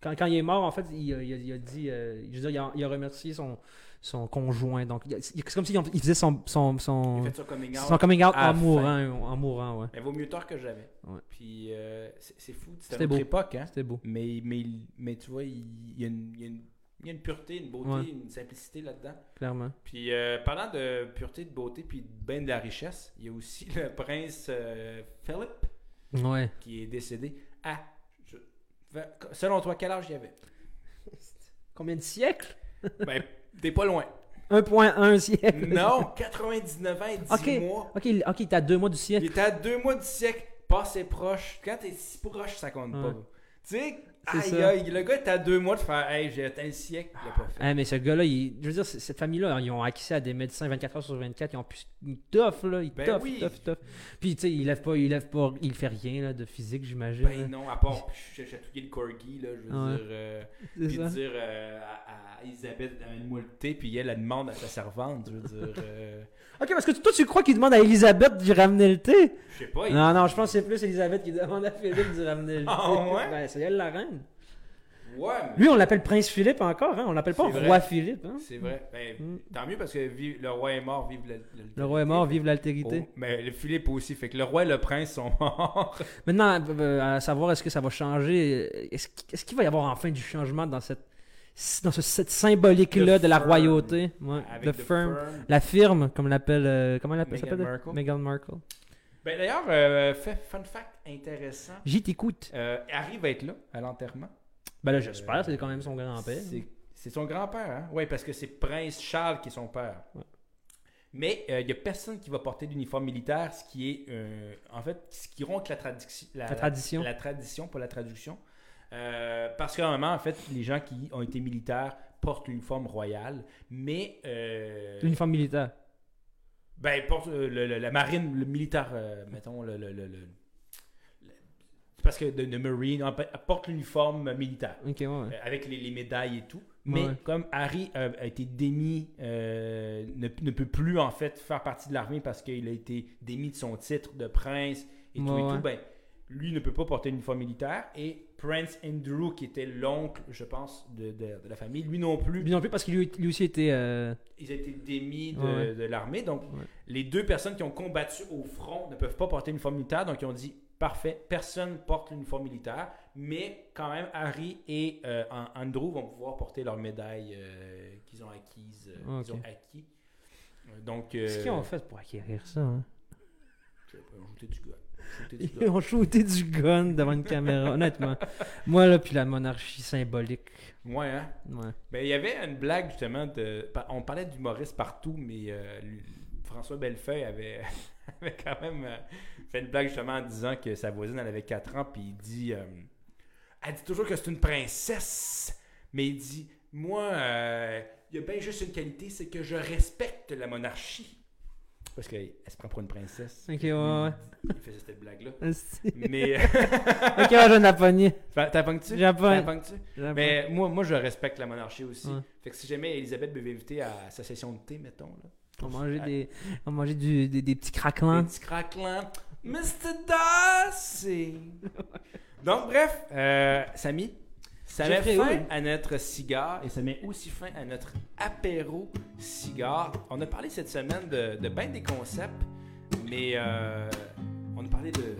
quand, quand il est mort, en fait, il, a- il a, il a dit. euh, je veux dire, il a, il a remercié son, son conjoint. Donc, c'est comme s'il il faisait son, son, son, fait son coming out. son coming out en mourant, en mourant, ouais. Mais vaut mieux tard que jamais. Ouais. Puis euh, c'est fou. C'était autre beau. époque, hein. C'était beau. Mais, mais, mais tu vois, il, il y a une, il y a une Il y a une pureté, une beauté, Ouais. une simplicité là-dedans. Clairement. Puis euh, parlant de pureté, de beauté, puis ben de la richesse, il y a aussi le prince euh, Philip Ouais. qui est décédé à. je- selon toi, quel âge il avait? Combien de siècles? Ben, t'es pas loin. 1.1 siècle. Non, 99 ans et 10 Ok. mois. Ok, il- ok, t'as deux mois du Il siècle. était à deux mois du siècle, pas assez proche. Quand t'es si proche, ça compte Ouais. pas. Tu sais, aïe, ça. aïe, le gars était à deux mois de faire Hey, j'ai atteint le siècle, il l'a pas fait. Ah, mais ce gars-là, il- je veux dire, cette famille-là, ils ont accès à des médecins 24 heures sur 24. Ils ont pu. Ils toffent, là. Ils Ben toffent, oui. toffent, toffent. Puis, tu sais, il lève pas, il lève pas, il fait rien là, de physique, j'imagine. là. Ben non, à part ch- chatouiller le corgi, là, je veux Ouais. dire. euh, puis ça. dire euh, à, à Elisabeth, amène-moi le thé, puis elle, elle demande à sa servante, je veux dire. euh, Ok, parce que toi, tu crois qu'il demande à Elisabeth d'y ramener le thé? Je sais pas, il- Non, non, je pense que c'est plus Elisabeth qui demande à Philippe d'y ramener le thé. Ah, ouais? Ben, c'est elle la reine. Ouais, mais Lui, on l'appelle Prince Philippe encore, hein. On l'appelle pas vrai. Roi Philippe, hein. c'est vrai. Ben, Mm. Tant mieux parce que vive- le roi est mort, vive le, Le roi est mort, vive l'altérité. Oh, mais le Philippe aussi, fait que le roi et le prince sont morts. Maintenant, euh, à savoir est-ce que ça va changer, euh, est-ce qu'- est-ce qu'il va y avoir enfin du changement dans cette dans ce, cette symbolique-là de la royauté, ouais, the The firm. Firm. la firme, comme l'appelle, euh, comment elle s'appelle? Markle. Meghan Markle. Ben, D'ailleurs, euh, fait- fun fact intéressant, J'y t'écoute. euh, Harry va être là à l'enterrement. Ben là, j'espère, c'est quand même son grand-père. C'est- C'est son grand-père, hein? Oui, parce que c'est Prince Charles qui est son père. Ouais. Mais euh, il n'y a personne qui va porter l'uniforme militaire, ce qui est, euh, en fait, ce qui rompt la, tradition, La tradition. La, tradition, pas la traduction. Euh, parce qu'à un moment, en fait, les gens qui ont été militaires portent l'uniforme royal, mais... euh, L'uniforme militaire. ben, porte euh, le- le- la marine, le militaire, euh, mettons, le... le- le- le- le- c'est parce que de, de Marine porte l'uniforme militaire. Ok, ouais, ouais. Euh, avec les, les médailles et tout. Mais Ouais. comme Harry a, a été démis, euh, ne, ne peut plus en fait faire partie de l'armée parce qu'il a été démis de son titre de prince et tout et tout, ben, lui ne peut pas porter une uniforme militaire. Et Prince Andrew, qui était l'oncle, je pense, de, de- de la famille, lui non plus, Lui non plus parce qu'il lui, lui aussi était. euh, ils été démis de, Ouais. de l'armée. Donc, Ouais. les deux personnes qui ont combattu au front ne peuvent pas porter une uniforme militaire. Donc, ils ont dit parfait, personne porte l'uniforme militaire. Mais quand même, Harry et euh, An- Andrew vont pouvoir porter leurs médailles euh, qu'ils ont acquises. euh, Ah, qu'ils ont acquis. Donc, Qu'est-ce qu'ils ont fait pour acquérir ça hein? Ils ont jeté du gun. Du Ils ont shooté du gun devant une caméra, honnêtement. Moi, là, puis la monarchie symbolique. Ouais, hein? Ouais. Ben, il y avait une blague justement de. On parlait d'humoriste partout, mais François Bellefeuille avait, avait quand même euh, fait une blague justement en disant que sa voisine elle avait 4 ans, puis il dit. euh, elle dit toujours que c'est une princesse, mais il dit Moi, euh, il y a bien juste une qualité, c'est que je respecte la monarchie. Parce qu'elle se prend pour une princesse. Ok, ouais, ouais. Il faisait cette blague-là. Mais. ok, ouais, j'en ai pogné. T'as pogné-tu? J'ai pas- T'as pogné-tu? J'en ai Mais moi, moi, je respecte la monarchie aussi. Ouais. Fait que si jamais Elisabeth m'avait invité à sa session de thé, mettons, là. On mangeait des, on mangeait du, des, des petits craquelins. Des petits craquelins. Mr. Darcy! Donc, bref, euh, Samy, ça met fin oui. à notre cigare et ça met aussi fin à notre apéro cigare. On a parlé cette semaine de, de bien des concepts, mais euh, on a parlé de,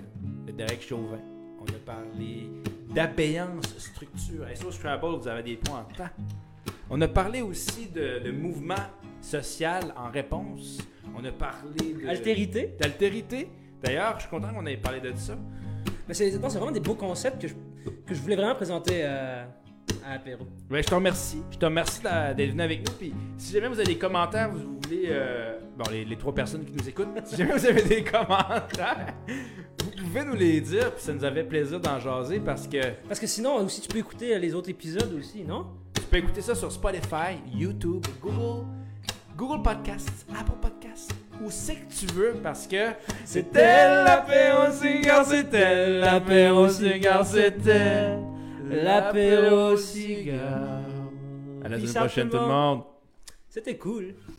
de Derek Chauvin. On a parlé d'abéance structure. Et sur Scrabble, vous avez des points en temps. On a parlé aussi de, de mouvement social en réponse. On a parlé de... Altérité. D'altérité. D'ailleurs, je suis content qu'on ait parlé de ça. Mais c'est vraiment des beaux concepts que je, que je voulais vraiment présenter euh, à Apéro. Ben, je te remercie. Je te remercie d'être venu avec nous. Puis, si jamais vous avez des commentaires, vous voulez. euh, bon, les, les trois personnes qui nous écoutent, si jamais vous avez des commentaires, vous pouvez nous les dire. Puis, ça nous avait plaisir d'en jaser parce que Parce que sinon, aussi, tu peux écouter les autres épisodes aussi, non? Tu peux écouter ça sur Spotify, YouTube, Google, Google Podcasts, Apple Podcasts, où c'est que tu veux parce que C'était l'apéro cigare, c'était l'apéro cigare, c'était l'apéro cigare. À la semaine prochaine, tout le monde. C'était cool.